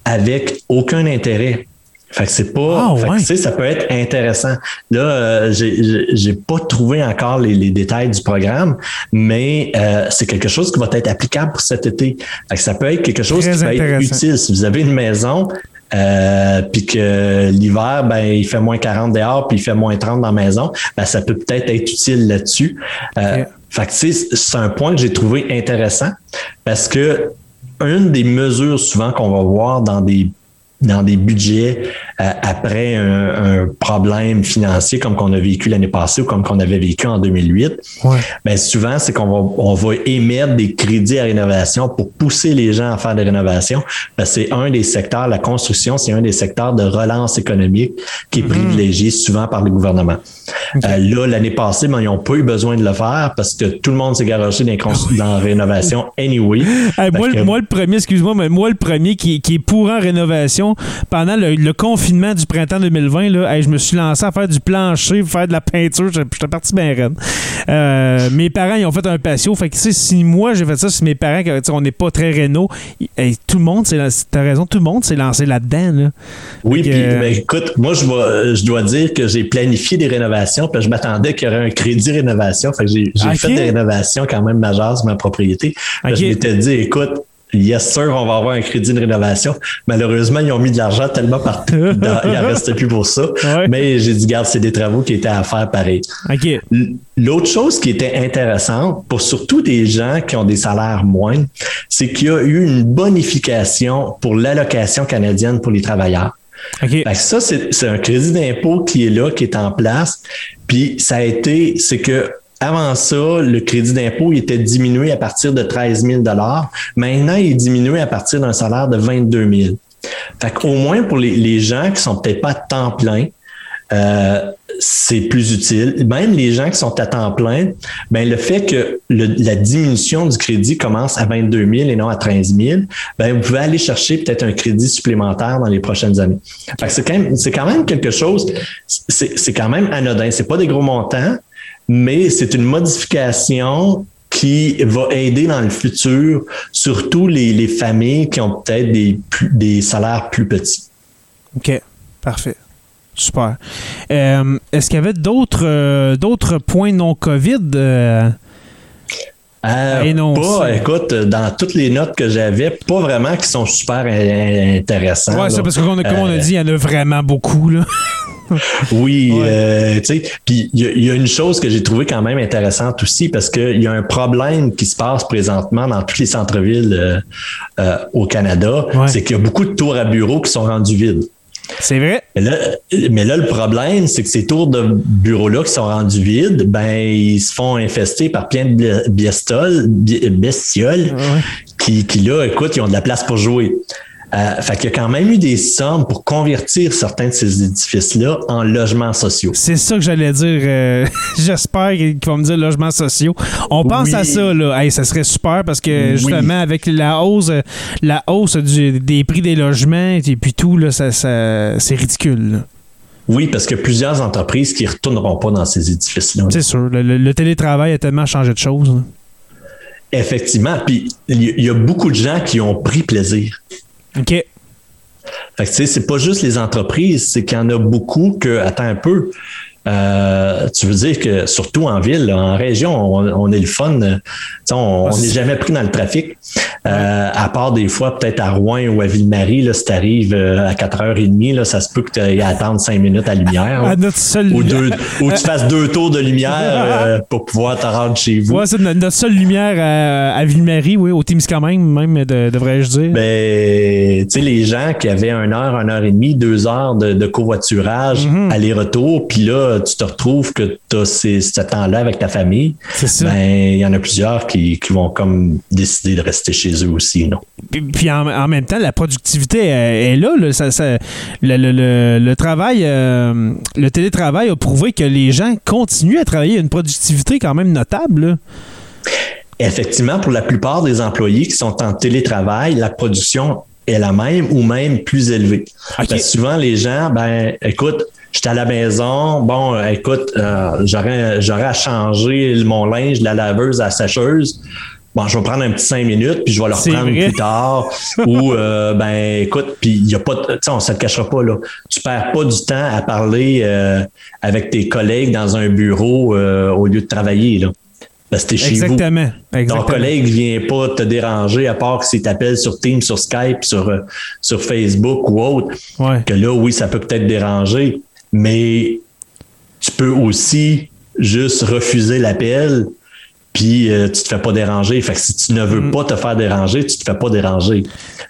avec aucun intérêt. Fait que c'est pas. Ah, ça peut être intéressant. Là, euh, j'ai pas trouvé encore les, détails du programme, mais euh, c'est quelque chose qui va être applicable pour cet été. Fait que ça peut être quelque chose qui va être utile. Si vous avez une maison, euh, puis que l'hiver, ben, il fait moins 40 dehors, puis il fait moins 30 dans la maison, ben, ça peut peut-être être utile là-dessus. Euh, Fait que c'est un point que j'ai trouvé intéressant parce que une des mesures souvent qu'on va voir dans des dans des budgets euh, après un, problème financier comme qu'on a vécu l'année passée ou comme qu'on avait vécu en 2008, ouais. ben souvent, c'est qu'on va, on va émettre des crédits à rénovation pour pousser les gens à faire des rénovations. Ben, c'est un des secteurs, la construction, c'est un des secteurs de relance économique qui est mm-hmm. privilégié souvent par le gouvernement. Euh, là, l'année passée, ben, ils n'ont pas eu besoin de le faire parce que tout le monde s'est garoché dans, dans la rénovation anyway. (laughs) moi, moi, le premier, excuse-moi, mais moi, le premier qui, qui est pour en rénovation, pendant le, confinement du printemps 2020, là, je me suis lancé à faire du plancher, faire de la peinture. J'étais parti bien raide. Euh, mes parents, ils ont fait un patio. Fait que, si moi, j'ai fait ça, si mes parents, on n'est pas très réno, tout le monde, t'as raison, tout le monde s'est lancé là-dedans. Oui, puis ben, écoute, moi, je, je dois dire que j'ai planifié des rénovations, puis je m'attendais qu'il y aurait un crédit rénovation. Fait que j'ai fait des rénovations quand même majeures sur ma propriété. Je m'étais dit, écoute, yes sir, on va avoir un crédit de rénovation. Malheureusement, ils ont mis de l'argent tellement partout, il n'en restait plus pour ça. Mais j'ai dit, garde, c'est des travaux qui étaient à faire pareil. L'autre chose qui était intéressante pour surtout des gens qui ont des salaires moindres, c'est qu'il y a eu une bonification pour l'allocation canadienne pour les travailleurs. Okay. ça, c'est un crédit d'impôt qui est là, qui est en place. Puis ça a été, c'est que avant ça, le crédit d'impôt était diminué à partir de 13 000 Maintenant, il est diminué à partir d'un salaire de 22 000 Fait qu'au moins pour les, les gens qui sont peut-être pas à temps plein, euh, c'est plus utile. Même les gens qui sont à temps plein, ben le fait que la diminution du crédit commence à 22 000 et non à 13 000, ben vous pouvez aller chercher peut-être un crédit supplémentaire dans les prochaines années. C'est quand même, c'est quand même quelque chose. C'est quand même anodin. C'est pas des gros montants, mais c'est une modification qui va aider dans le futur, surtout les, les familles qui ont peut-être des, des salaires plus petits. OK, parfait. Super. Euh, est-ce qu'il y avait d'autres euh, d'autres points non COVID? Euh, pas, écoute, dans toutes les notes que j'avais, pas vraiment qui sont super intéressants. Oui, c'est parce que comme on a dit, il y en a vraiment beaucoup. Là. (laughs) oui, tu sais, puis il y, a une chose que j'ai trouvé quand même intéressante aussi parce qu'il y a un problème qui se passe présentement dans tous les centres-villes au Canada, c'est qu'il y a beaucoup de tours à bureaux qui sont rendus vides. C'est vrai? Mais là, le problème, c'est que ces tours de bureaux-là qui sont rendus vides, ben, ils se font infester par plein de bestioles qui, qui, là, écoute, ils ont de la place pour jouer. Euh, fait qu'il y a quand même eu des sommes pour convertir certains de ces édifices-là en logements sociaux. C'est ça que j'allais dire. Euh, (laughs) j'espère qu'ils vont me dire logements sociaux. On pense à ça, là. ça serait super parce que justement, avec la hausse, la hausse des prix des logements et puis tout, là, ça, c'est ridicule. Oui, parce que plusieurs entreprises qui ne retourneront pas dans ces édifices-là. C'est sûr. Le, télétravail a tellement changé de choses. Effectivement. Puis il y, a beaucoup de gens qui ont pris plaisir. OK. Fait que, tu sais, c'est pas juste les entreprises, c'est qu'il y en a beaucoup que, attends un peu, euh, tu veux dire que surtout en ville, en région, on, est le fun. On n'est jamais pris dans le trafic. Euh, à part des fois, peut-être à Rouen ou à Ville-Marie, là, si tu arrives euh, à 4h30, là, ça se peut que tu aies à attendre 5 minutes à lumière. à notre seule ou, deux, ou tu fasses deux tours de lumière (laughs) pour pouvoir te rendre chez vous. Ouais, c'est notre seule lumière à, à Ville-Marie, oui, au Témiscamingue même, devrais-je dire. Ben, tu sais, les gens qui avaient une heure, une heure et demie, deux heures de, covoiturage, mm-hmm. aller-retour, puis là, tu te retrouves que tu as ce temps-là avec ta famille, ben, il y en a plusieurs qui, vont comme décider de rester chez eux aussi. Non? Puis, en, même temps, la productivité est là. le, travail, euh, le télétravail a prouvé que les gens continuent à travailler à une productivité quand même notable. Effectivement, pour la plupart des employés qui sont en télétravail, la production est la même ou même plus élevée. souvent, les gens, ben, écoute, J'étais à la maison. Bon, euh, écoute, euh, j'aurais, j'aurais à changer mon linge de la laveuse à la sécheuse. Bon, je vais prendre un petit cinq minutes, puis je vais le reprendre plus tard. (laughs) Ou, euh, ben, écoute, puis il y a pas, tu sais, on se le cachera pas, là. Tu perds pas du temps à parler avec tes collègues dans un bureau au lieu de travailler, là. Parce que chez Exactement. vous. Exactement. Ton collègue vient pas te déranger à part que s'il t'appelle sur Teams, sur Skype, sur, sur Facebook ou autre. Que là, oui, ça peut peut-être déranger mais tu peux aussi juste refuser l'appel puis euh, tu te fais pas déranger. Fait que si tu ne veux mm. pas te faire déranger, tu te fais pas déranger.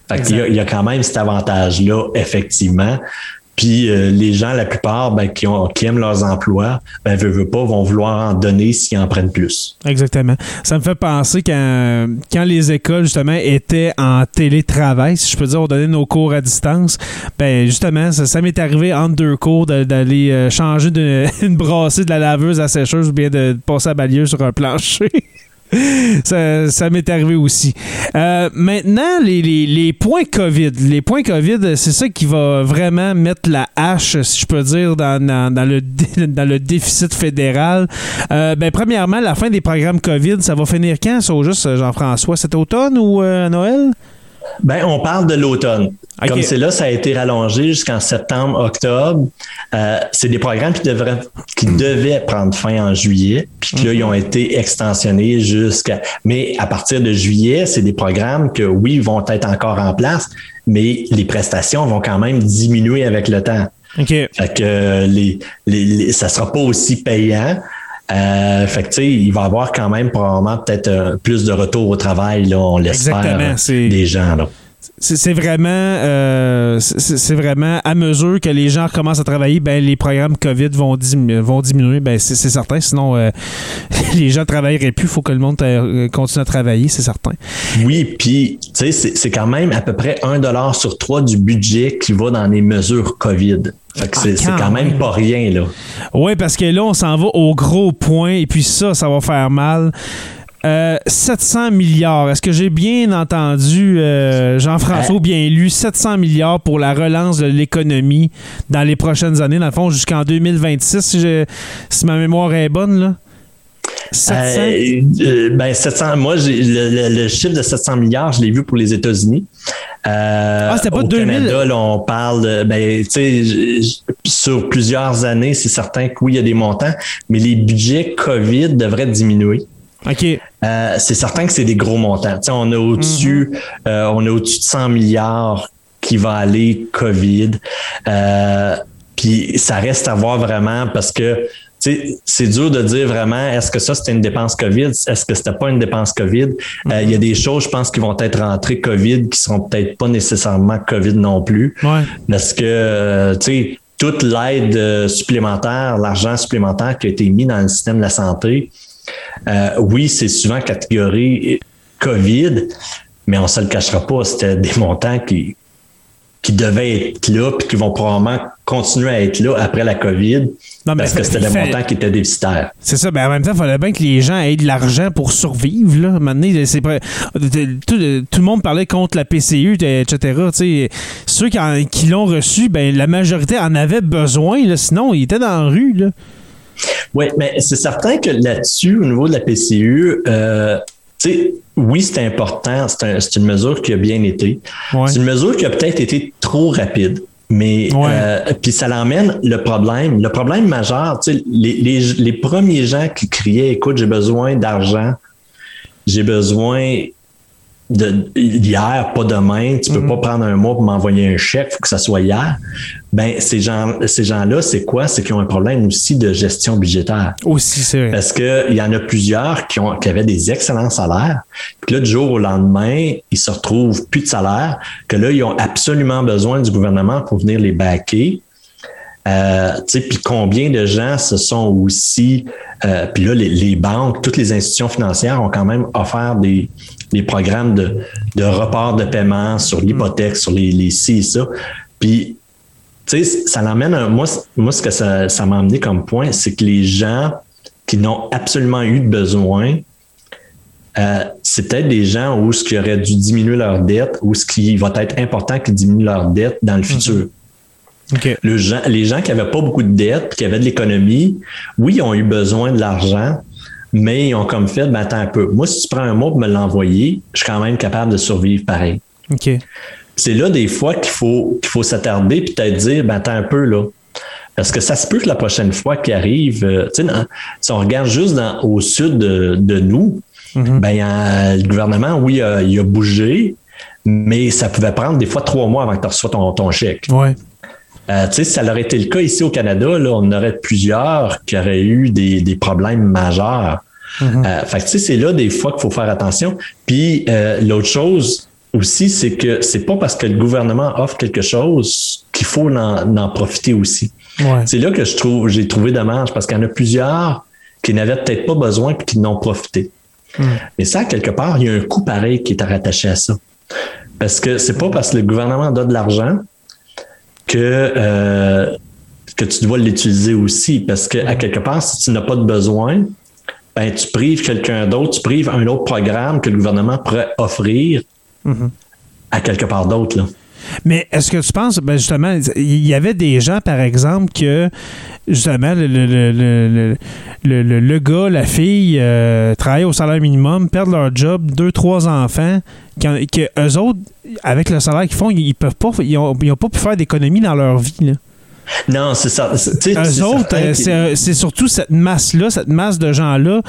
Fait qu'il y, il y a quand même cet avantage-là, effectivement. Puis euh, les gens, la plupart, ben, qui, ont, qui aiment leurs emplois, ben, veut, pas, vont vouloir en donner s'ils en prennent plus. Exactement. Ça me fait penser quand, quand les écoles, justement, étaient en télétravail, si je peux dire, on donnait nos cours à distance, ben justement, ça, m'est arrivé entre deux cours d'aller euh, changer (laughs) une brassée de la laveuse à sécheuse ou bien de passer à balayeuse sur un plancher. (laughs) ça, m'est arrivé aussi. Euh, maintenant, les, points COVID. Les points COVID, c'est ça qui va vraiment mettre la hache, si je peux dire, dans, le, déficit fédéral. Euh, ben, premièrement, la fin des programmes COVID, ça va finir quand, ça, juste, Jean-François? Cet automne ou euh, Noël? Ben, on parle de l'automne. Comme c'est là, ça a été rallongé jusqu'en septembre, octobre. Euh, c'est des programmes qui, devraient, qui devaient prendre fin en juillet, puis là, ils ont été extensionnés jusqu'à. Mais à partir de juillet, c'est des programmes que, oui, vont être encore en place, mais les prestations vont quand même diminuer avec le temps. OK. Fait que les, les, ça sera pas aussi payant. Euh, fait que, tu sais, il va y avoir quand même probablement peut-être euh, plus de retour au travail, là, on l'espère, des gens. Là. C'est vraiment, euh, c'est vraiment à mesure que les gens commencent à travailler, ben les programmes COVID vont, vont diminuer, ben c'est certain. Sinon, euh, (laughs) les gens travailleraient plus. Il faut que le monde euh, continue à travailler, c'est certain. Oui, puis tu sais, c'est quand même à peu près un dollar sur trois du budget qui va dans les mesures COVID. Que c'est ah, quand, même pas rien, là. Oui, parce que là, on s'en va au gros point, et puis ça, ça va faire mal. 700 euh, milliards. Est-ce que j'ai bien entendu, euh, Jean-François, bien lu, 700 milliards pour la relance de l'économie dans les prochaines années, dans le fond, jusqu'en 2026, si, si ma mémoire est bonne, là? 700? Euh, ben 700, moi, le, chiffre de 700 milliards, je l'ai vu pour les États-Unis. ah, c'était pas au 2000? Canada, là, on parle de, ben, sur plusieurs années, c'est certain que oui, il y a des montants, mais les budgets COVID devraient diminuer. OK. Euh, c'est certain que c'est des gros montants. on a au-dessus, mhm. euh, on a au-dessus de 100 milliards qui va aller COVID. Euh, puis ça reste à voir vraiment parce que c'est dur de dire vraiment est-ce que ça c'était une dépense COVID, est-ce que c'était pas une dépense COVID? Il y a mhm. des choses, je pense, qui vont être rentrées COVID qui seront peut-être pas nécessairement COVID non plus. Parce que tu sais toute l'aide supplémentaire, l'argent supplémentaire qui a été mis dans le système de la santé, euh, oui, c'est souvent catégorie COVID, mais on ne se le cachera pas, c'était des montants qui, qui devaient être là, puis qui vont probablement continuer à être là après la COVID. parce que c'était des montants qui étaient déficitaires. C'est ça, mais en même temps, il fallait bien que les gens aient de l'argent pour survivre. Là. Maintenant, tout, le monde parlait contre la PCU, etc. ceux qui, l'ont reçu, ben, la majorité en avait besoin, sinon ils étaient dans la rue. Là. Oui, mais c'est certain que là-dessus, au niveau de la PCU, euh, oui, c'est important. C'est une mesure qui a bien été. C'est une mesure qui a peut-être été trop rapide. Mais euh, puis ça l'emmène le problème. Le problème majeur, les, les, les premiers gens qui criaient Écoute, j'ai besoin d'argent, j'ai besoin de hier, pas demain, tu peux mhm. pas prendre un mois pour m'envoyer un chèque, faut que ça soit hier. Ben ces gens, ces gens-là, c'est quoi? C'est qu'ils ont un problème aussi de gestion budgétaire. Aussi, c'est vrai. Parce que il y en a plusieurs qui ont qui avaient des excellents salaires, puis là du jour au lendemain, ils se retrouvent plus de salaire, que là ils ont absolument besoin du gouvernement pour venir les baquer. Euh, puis combien de gens se sont aussi, euh, puis là les, les banques, toutes les institutions financières ont quand même offert des, les programmes de, de report de paiement sur l'hypothèque, sur les, les ci et ça. Puis, tu sais, ça l'emmène à. Moi, moi, ce que ça, ça m'a amené comme point, c'est que les gens qui n'ont absolument eu de besoin, euh, c'est peut-être des gens où ce qui aurait dû diminuer leur dette ou ce qui va être important qu'ils diminuent leur dette dans le mhm. futur. Le gens, les gens qui n'avaient pas beaucoup de dettes, qui avaient de l'économie, oui, ils ont eu besoin de l'argent, mais ils ont comme fait, ben attends un peu. Moi, si tu prends un mois pour me l'envoyer, je suis quand même capable de survivre pareil. OK. C'est là des fois qu'il faut, qu'il faut s'attarder puis peut-être dire, ben attends un peu là. Parce que ça se peut que la prochaine fois qu'il arrive, euh, tu sais, si on regarde juste dans, au sud de, nous, mm-hmm. ben, le gouvernement, oui, il a bougé, mais ça pouvait prendre des fois trois mois avant que tu reçoives ton, ton chèque. Ouais. Euh, tu sais, ça aurait été le cas ici au Canada, là, on aurait plusieurs qui auraient eu des, des problèmes majeurs. Mm-hmm. Euh, fait tu sais, c'est là des fois qu'il faut faire attention. Puis euh, l'autre chose aussi, c'est que c'est pas parce que le gouvernement offre quelque chose qu'il faut en, en, profiter aussi. C'est là que je trouve, j'ai trouvé dommage parce qu'il y en a plusieurs qui n'avaient peut-être pas besoin et qui n'ont profité. Mm. Mais ça, quelque part, il y a un coût pareil qui est rattaché à ça. Parce que c'est pas parce que le gouvernement donne de l'argent que, euh, que tu dois l'utiliser aussi. Parce que, à quelque part, si tu n'as pas de besoin, ben, tu prives quelqu'un d'autre, tu prives un autre programme que le gouvernement pourrait offrir mm-hmm. à quelque part d'autre. Là. Mais est-ce que tu penses, ben justement, il y avait des gens, par exemple, que justement, le, le, le, le gars, la fille euh, travaillent au salaire minimum, perdent leur job, deux, trois enfants, que, eux autres, avec le salaire qu'ils font, ils peuvent pas, ils ont, pas pu faire d'économie dans leur vie. Là. Non, c'est ça. Eux autres, euh, c'est surtout cette masse-là, cette masse de gens-là,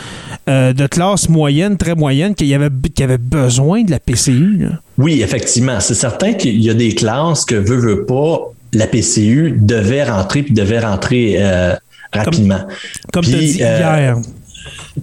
euh, de classe moyenne, très moyenne, qui avait, qui avait besoin de la PCU. Oui, effectivement. C'est certain qu'il y a des classes que veut, veut pas, la PCU devait rentrer puis devait rentrer euh, rapidement. Comme, tu as dit hier.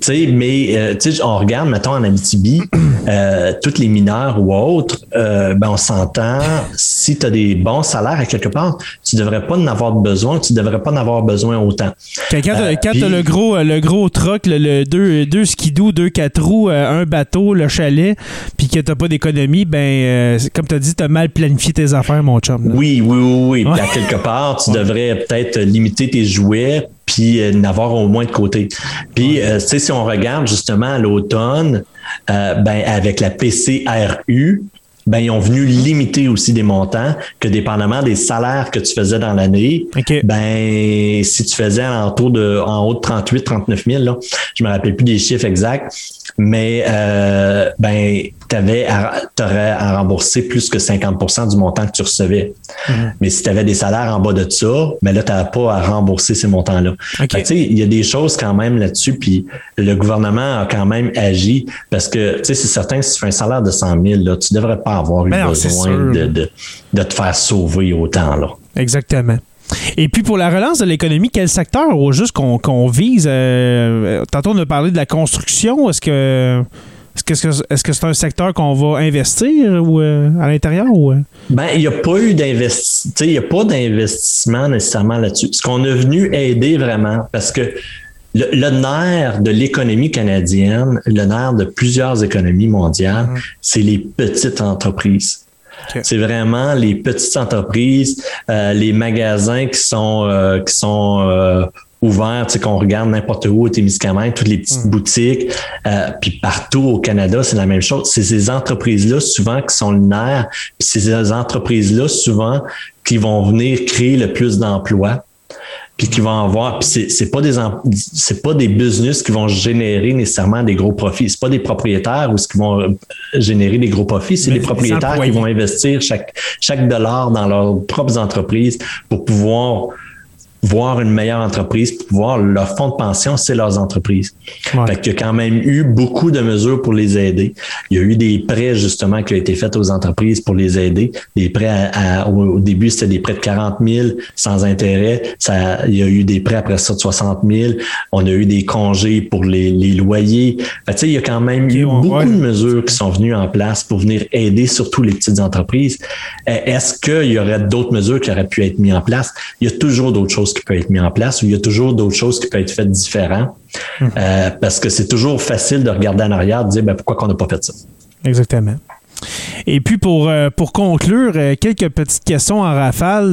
Tu mais tu on regarde, mettons, en Abitibi, (clears throat) euh, tous les mineurs ou autres, euh, ben on s'entend, si tu as des bons salaires à quelque part, tu devrais pas en avoir besoin, tu devrais pas en avoir besoin autant. Quand, quand tu as le gros, le gros truck, le, deux, deux skidoo, deux quatre roues, un bateau, le chalet, puis que t'as pas d'économie, ben comme tu as dit, tu as mal planifié tes affaires, mon chum. Oui, oui, oui, oui. À quelque part, tu devrais peut-être limiter tes jouets puis euh, n'avoir au moins de côté. Puis, euh, tu sais, si on regarde justement à l'automne, euh, ben, avec la PCRU, ben, ils ont venu limiter aussi des montants que dépendamment des salaires que tu faisais dans l'année, ben, si tu faisais en, de, en haut de 38, 39 000, là, je me rappelle plus des chiffres exacts, mais euh, ben, tu aurais à rembourser plus que 50% du montant que tu recevais. Mhm. Mais si tu avais des salaires en bas de ça, mais ben là, tu n'as pas à rembourser ces montants-là. Il y a des choses quand même là-dessus, puis le gouvernement a quand même agi parce que c'est certain que si tu fais un salaire de 100 000, là, tu ne devrais pas avoir eu ben besoin de, de, de, te faire sauver autant. Là. Exactement. Et puis pour la relance de l'économie, quel secteur au juste qu'on vise? Euh, tantôt, on a parlé de la construction. Est-ce que est-ce que c'est un secteur qu'on va investir ou, euh, à l'intérieur? Ou? Euh? Ben, il n'y a pas eu d'investissement. Il n'y a pas d'investissement nécessairement là-dessus. Ce qu'on est venu aider vraiment, parce que le, nerf de l'économie canadienne, le nerf de plusieurs économies mondiales, mmh. c'est les petites entreprises. C'est vraiment les petites entreprises, euh, les magasins qui sont euh, qui sont euh, ouverts, tu sais, qu'on regarde n'importe où au Témiscamingue, toutes les petites hmm. boutiques, puis partout au Canada, c'est la même chose. C'est ces entreprises-là souvent qui sont nerf, puis c'est ces entreprises-là souvent qui vont venir créer le plus d'emplois puis qui vont avoir puis c'est c'est pas des c'est pas des business qui vont générer nécessairement des gros profits. C'est pas des propriétaires ou ce qui vont euh, générer des gros profits. C'est des propriétaires qui vont investir chaque chaque dollar dans leurs propres entreprises pour pouvoir voir une meilleure entreprise, pour voir leur fonds de pension, c'est leurs entreprises. Fait qu'il y a quand même eu beaucoup de mesures pour les aider. Il y a eu des prêts justement qui ont été faits aux entreprises pour les aider. Des prêts au, début, c'était des prêts de 40 000 sans intérêt. Ça, il y a eu des prêts après ça de 60 000. On a eu des congés pour les, les loyers. Fait, il y a quand même eu beaucoup de mesures qui sont venues en place pour venir aider surtout les petites entreprises. Est-ce qu'il y aurait d'autres mesures qui auraient pu être mises en place? Il y a toujours d'autres choses qui peuvent être mis en place ou il y a toujours d'autres choses qui peuvent être faites différentes. Hum. Euh, parce que c'est toujours facile de regarder en arrière et de dire ben, pourquoi on n'a pas fait ça? Exactement. Et puis pour, euh, pour conclure, euh, quelques petites questions en rafale.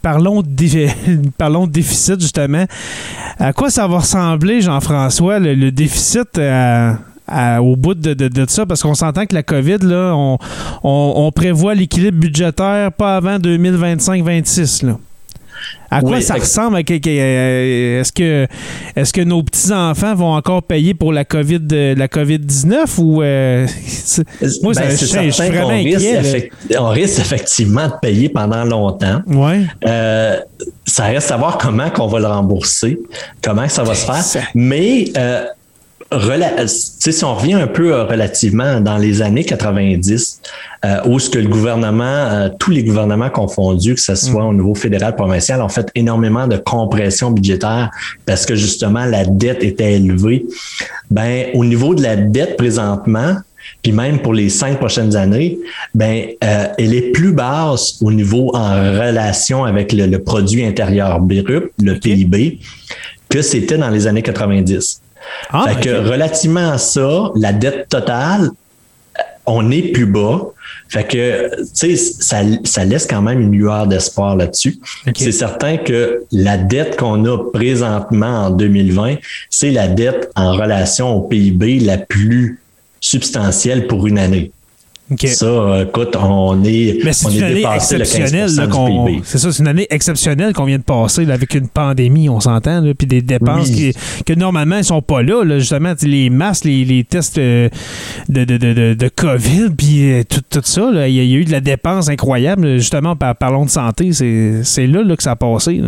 parlons, de (laughs) parlons de déficit justement. À quoi ça va ressembler, Jean-François, le, déficit au bout de, de, ça? Parce qu'on s'entend que la COVID, là, on, on prévoit l'équilibre budgétaire pas avant 2025-26. À quoi ça ressemble? Euh, est-ce que, est que nos petits-enfants vont encore payer pour la COVID, la COVID-19 ou. Euh, moi, ben, je, suis vraiment inquiet. on risque effectivement de payer pendant longtemps. Ouais. Euh, ça reste à voir comment qu'on va le rembourser, comment ça va se faire. Mais si on revient un peu euh, relativement dans les années 90, euh, où ce que le gouvernement, euh, tous les gouvernements confondus, que ce soit au niveau fédéral, provincial, ont fait énormément de compression budgétaire parce que justement la dette était élevée. Ben, au niveau de la dette présentement, puis même pour les cinq prochaines années, ben, elle est plus basse au niveau en relation avec le, le produit intérieur brut, le PIB, que c'était dans les années 90. Ah, fait que relativement à ça, la dette totale, on est plus bas. Fait que, tu sais, ça, laisse quand même une lueur d'espoir là-dessus. C'est certain que la dette qu'on a présentement en 2020, c'est la dette en relation au PIB la plus substantielle pour une année. Ça, écoute, on est, on est dépassé le 15 C'est ça, c'est une année exceptionnelle qu'on vient de passer avec une pandémie, on s'entend, puis des dépenses qui, que normalement, ils sont pas là. justement, les masques, les, tests euh, de, de, de, de, COVID, puis euh, tout, tout, ça. Il y, a eu de la dépense incroyable. Justement, par, parlons de santé, c'est là, là, que ça a passé.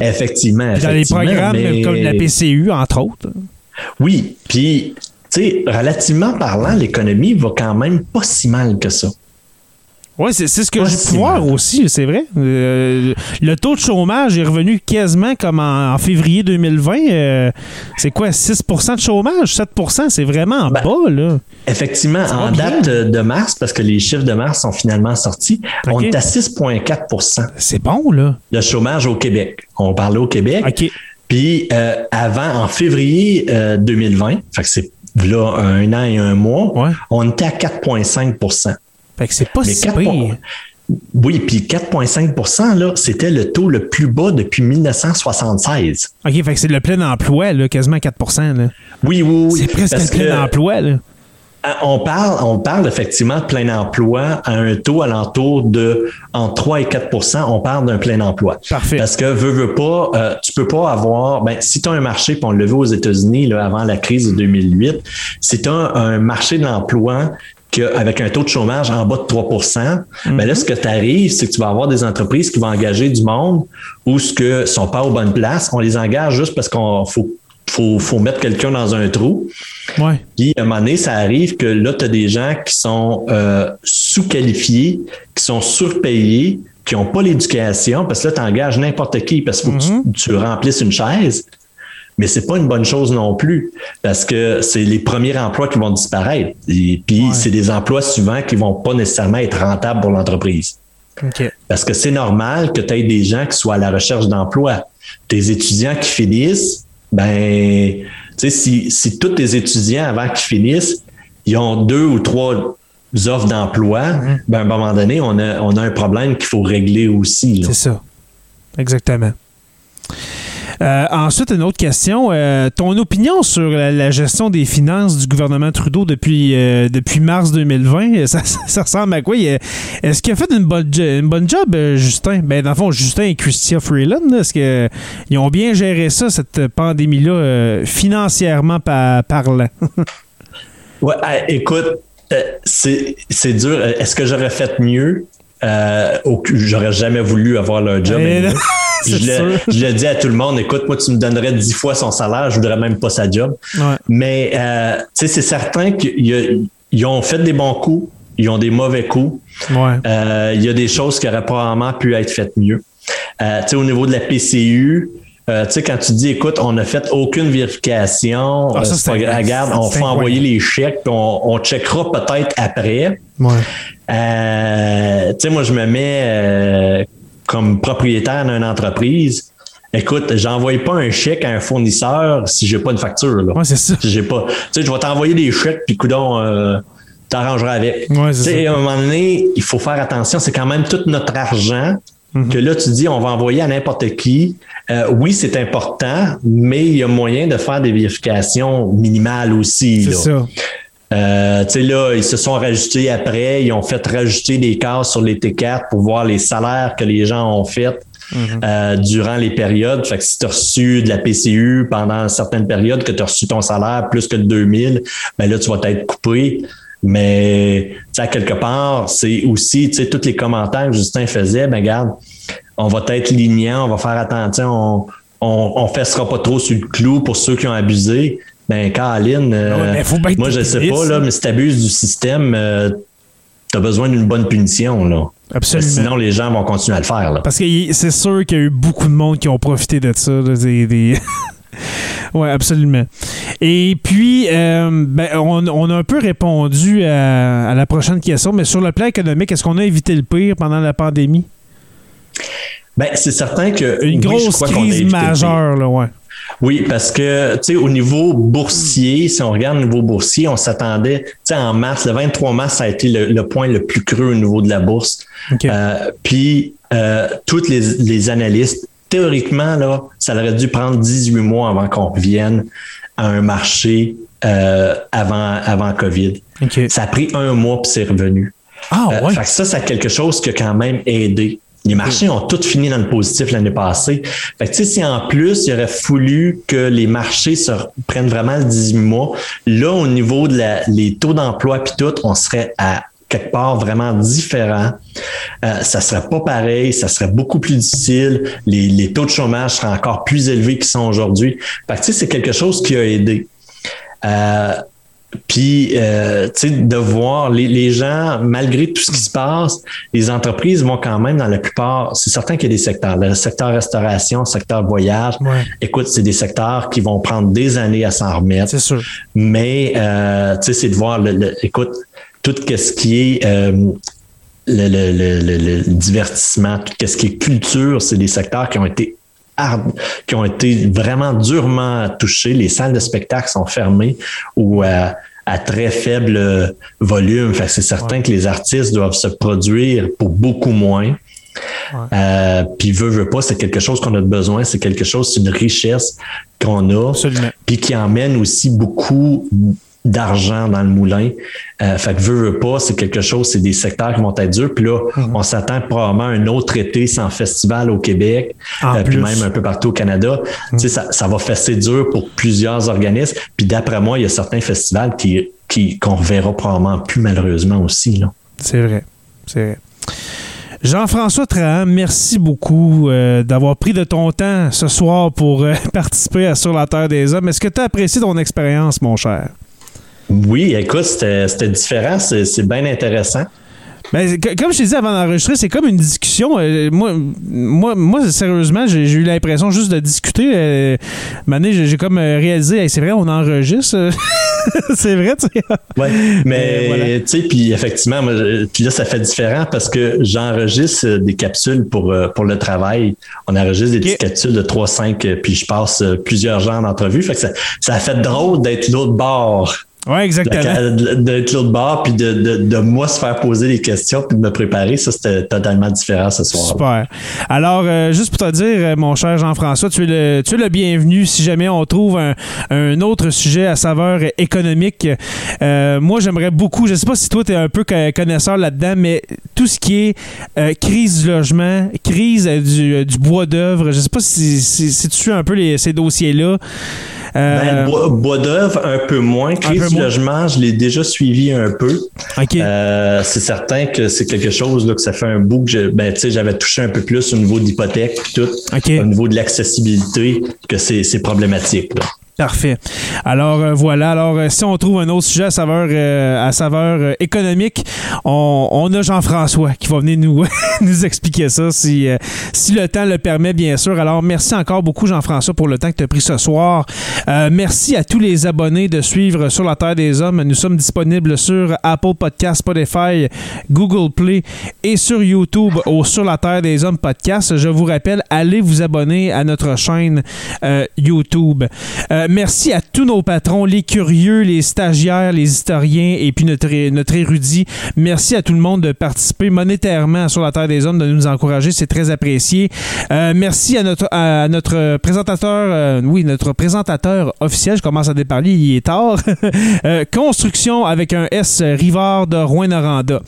Effectivement, Dans les programmes comme la PCU, entre autres. Oui, puis sais, relativement parlant, l'économie va quand même pas si mal que ça. Oui, c'est ce que si pu voir aussi, c'est vrai. Euh, le taux de chômage est revenu quasiment comme en, en février 2020. euh, c'est quoi, 6% de chômage? 7% C'est vraiment en Ben, bas, là. Effectivement, en bien. date de mars, parce que les chiffres de mars sont finalement sortis, on est à 6,4% C'est bon, là. de chômage au Québec. On parlait au Québec. OK. Puis euh, avant, en février euh, 2020, fait que c'est là un an et un mois, Ouais. on était à 4,5% Fait que c'est pas Mais si 4 pire. Oui, puis 4,5 là, c'était le taux le plus bas depuis 1976. OK, fait que c'est le plein emploi, là, quasiment 4 là. Oui, oui, oui. C'est presque le plein que, emploi, là. Euh, On parle, on parle effectivement de plein emploi à un taux alentour de entre 3 et 4% On parle d'un plein emploi. Parfait. Parce que veux, veux pas, euh, tu peux pas avoir. Ben, si tu as un marché, puis on l'a vu aux États-Unis là, avant la crise de 2008, si tu as un marché de l'emploi avec un taux de chômage en bas de 3% ben là, ce que tu arrives, c'est que tu vas avoir des entreprises qui vont engager du monde ou ce que sont pas aux bonnes places. On les engage juste parce qu'on faut, faut, faut mettre quelqu'un dans un trou. Ouais. Puis, à un moment donné, ça arrive que là, tu as des gens qui sont euh, sous-qualifiés, qui sont surpayés, qui n'ont pas l'éducation, parce que là, tu engages n'importe qui, parce qu'il faut que tu, tu remplisses une chaise. Mais c'est pas une bonne chose non plus, parce que c'est les premiers emplois qui vont disparaître. Et puis, c'est des emplois souvent qui vont pas nécessairement être rentables pour l'entreprise. Parce que c'est normal que tu aies des gens qui soient à la recherche d'emploi. Tes étudiants qui finissent, ben, tu sais, si, si tous tes étudiants, avant qu'ils finissent, ils ont deux ou trois offres d'emploi, ben, à un moment donné, on a, on a un problème qu'il faut régler aussi. là. C'est ça. Exactement. Euh, ensuite, une autre question. Euh, ton opinion sur la, gestion des finances du gouvernement Trudeau depuis, euh, mars 2020, (laughs) ça, ça ressemble à quoi? Est-ce qu'il a fait une bonne, une bonne job, Justin? Ben, dans le fond, Justin et Christia Freeland, est-ce qu'ils ont bien géré ça, cette pandémie-là, financièrement pa- parlant? (laughs) Ouais, écoute, c'est dur. Est-ce que j'aurais fait mieux? Euh, j'aurais jamais voulu avoir leur job. (laughs) Je, l'ai- dit à tout le monde, écoute, moi, tu me donnerais dix fois son salaire, je voudrais même pas sa job. Ouais. Mais euh, tu sais, c'est certain qu'ils ont fait des bons coups, ils ont des mauvais coups. Ouais. Euh, il y a des choses qui auraient probablement pu être faites mieux. Euh, tu sais, au niveau de la PCU, euh, tu sais, quand tu dis, écoute, on n'a fait aucune vérification, Ah, ça, pas regarde, on faut envoyer les chèques, puis on, on checkera peut-être après. Ouais. Euh, tu sais, moi, je me mets euh, comme propriétaire d'une entreprise. Écoute, j'envoie pas un chèque à un fournisseur si j'ai pas une facture. Là. Ouais, c'est ça. Si j'ai pas, tu sais, je vais t'envoyer des chèques, puis coudon, euh, t'arrangeras avec. Ouais, Tu c'est sais, ça. à un moment donné, il faut faire attention. C'est quand même tout notre argent Mhm. que là, tu dis, on va envoyer à n'importe qui. Euh, oui, c'est important, mais il y a moyen de faire des vérifications minimales aussi. C'est là. ça. Euh, tu sais, là, ils se sont rajoutés après, ils ont fait rajouter des cases sur les T4 pour voir les salaires que les gens ont fait euh, durant les périodes. Fait que si tu as reçu de la PCU pendant certaines périodes, que tu as reçu ton salaire plus que de 2000, ben là, tu vas être coupé. Mais, tu sais, à quelque part, c'est aussi, tu sais, tous les commentaires que Justin faisait, ben regarde, on va être lignant, on va faire attention, on, on, on fessera pas trop sur le clou pour ceux qui ont abusé. Ben, Caroline, euh, Ouais, bien être moi, je sais pas, là, mais si tu abuses du système, tu as besoin d'une bonne punition, là. Absolument. Sinon, les gens vont continuer à le faire, là. Parce que c'est sûr qu'il y a eu beaucoup de monde qui ont profité de ça. là, des, des- (laughs) ouais, absolument. Et puis, euh, ben, on, on a un peu répondu à, à la prochaine question, mais sur le plan économique, est-ce qu'on a évité le pire pendant la pandémie? Ben, c'est certain que. Une oui, grosse crise majeure, là, ouais. Oui, parce que, tu sais, au niveau boursier, si on regarde au niveau boursier, on s'attendait, tu sais, en mars, le 23 mars, ça a été le, le point le plus creux au niveau de la bourse. Euh, puis, euh, toutes les, les analystes, théoriquement, là, ça aurait dû prendre 18 mois avant qu'on revienne à un marché euh, avant, avant COVID. Ça a pris un mois puis c'est revenu. Ah, Euh, ouais. fait que ça, c'est quelque chose qui a quand même aidé. Les marchés ont tous fini dans le positif l'année passée. Fait que, si en plus, il aurait fallu que les marchés se re- prennent vraiment le 18 mois, là, au niveau de la, les taux d'emploi puis tout, on serait à quelque part vraiment différent. Euh, ça serait pas pareil, ça serait beaucoup plus difficile. Les, les taux de chômage seraient encore plus élevés qu'ils sont aujourd'hui. Fait que, c'est quelque chose qui a aidé. Euh, Puis, euh, tu sais, de voir les, les, gens, malgré tout ce qui se passe, les entreprises vont quand même dans la plupart, c'est certain qu'il y a des secteurs, le secteur restauration, le secteur voyage. Écoute, c'est des secteurs qui vont prendre des années à s'en remettre. C'est sûr. Mais, euh, tu sais, c'est de voir, le, écoute, tout ce qui est euh, le, le, divertissement, tout ce qui est culture, c'est des secteurs qui ont été qui ont été vraiment durement touchés. Les salles de spectacle sont fermées ou à, très faible volume. Fait c'est certain que les artistes doivent se produire pour beaucoup moins. Euh, puis veut, veut pas, c'est quelque chose qu'on a besoin, c'est quelque chose, c'est une richesse qu'on a, puis qui emmène aussi beaucoup d'argent dans le moulin. Euh, fait que veut, veut pas, c'est quelque chose, c'est des secteurs qui vont être durs. Puis là, mhm. on s'attend probablement à un autre été sans festival au Québec, euh, puis même un peu partout au Canada. Mhm. Tu sais, ça, ça va fesser dur pour plusieurs organismes. Puis d'après moi, il y a certains festivals qui qu'on reverra probablement plus malheureusement aussi. C'est vrai. C'est vrai. Jean-François Trahan, merci beaucoup euh, d'avoir pris de ton temps ce soir pour euh, (laughs) participer à Sur la Terre des Hommes. Est-ce que tu as apprécié ton expérience, mon cher? Oui, écoute, c'était différent, c'est bien intéressant. Mais comme je t'ai dit avant d'enregistrer, c'est comme une discussion. Euh, moi, moi, moi, sérieusement, j'ai eu l'impression juste de discuter. Euh, j'ai comme euh, réalisé, c'est vrai, on enregistre. (laughs) c'est vrai, tu sais. Oui, mais tu sais, puis effectivement, puis là, ça fait différent parce que j'enregistre des capsules pour, pour le travail. On enregistre des capsules de 3-5, puis je passe plusieurs genres d'entrevues. Fait que ça, ça fait drôle d'être l'autre bord oui, exactement. D'être l'autre bord, puis de, de, de, moi se faire poser des questions, puis de me préparer, ça, c'était totalement différent ce soir. Super. Alors, euh, juste pour te dire, euh, mon cher Jean-François, tu, es le, tu es le bienvenu si jamais on trouve un, un autre sujet à saveur économique. Euh, moi, j'aimerais beaucoup, je sais pas si toi, tu es un peu connaisseur là-dedans, mais tout ce qui est euh, crise du logement, crise du, du bois d'œuvre, je sais pas si, si, si, tu suis un peu les, ces dossiers-là. Ben, bois, bois d'œuvre, un peu moins. Crise logement, je l'ai déjà suivi un peu. Euh, c'est certain que c'est quelque chose là, que ça fait un bout que ben, j'avais touché un peu plus au niveau d'hypothèque tout, au niveau de l'accessibilité, que c'est problématique. Là. Parfait. Alors euh, voilà. Alors euh, si on trouve un autre sujet à saveur euh, économique, on, on a Jean-François qui va venir nous (laughs) nous expliquer ça si si le temps le permet bien sûr. Alors merci encore beaucoup Jean-François pour le temps que tu as pris ce soir. merci à tous les abonnés de suivre sur la terre des hommes. Nous sommes disponibles sur Apple Podcast, Spotify, Google Play et sur YouTube au sur la terre des hommes podcast. Je vous rappelle allez vous abonner à notre chaîne YouTube. Euh, merci à tous nos patrons, les curieux, les stagiaires, les historiens et puis notre, notre érudit. Merci à tout le monde de participer monétairement sur la Terre des Hommes, de nous encourager. C'est très apprécié. Euh, merci à notre, à notre présentateur, euh, oui, notre présentateur officiel. Je commence à déparler, il est tard. (laughs) construction avec un S, Rivard de Rouen-Noranda.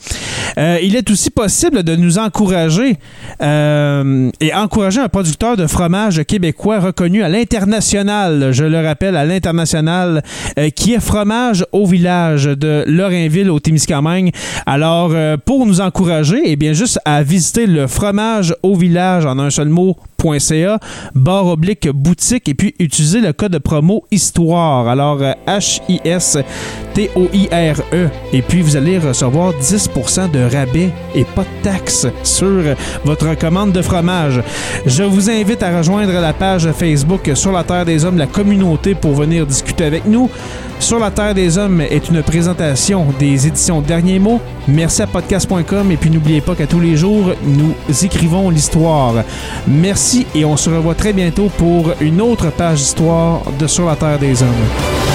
Il est aussi possible de nous encourager et encourager un producteur de fromage québécois reconnu à l'international. Je le rappelle, à l'international, euh, qui est fromage au village de Lorrainville au Témiscamingue. Alors, euh, pour nous encourager, eh bien, juste à visiter le fromage au village en un seul mot .ca, barre oblique boutique et puis utiliser le code de promo histoire. Alors H-I-S-T-O-I-R-E. Et puis vous allez recevoir 10% de rabais et pas de taxes sur votre commande de fromage. Je vous invite à rejoindre la page Facebook Sur la Terre des Hommes, la communauté pour venir discuter avec nous. Sur la Terre des Hommes est une présentation des éditions Derniers mots. Merci à podcast.com et puis n'oubliez pas qu'à tous les jours, nous écrivons l'histoire. Merci et on se revoit très bientôt pour une autre page d'histoire de Sur la Terre des Hommes.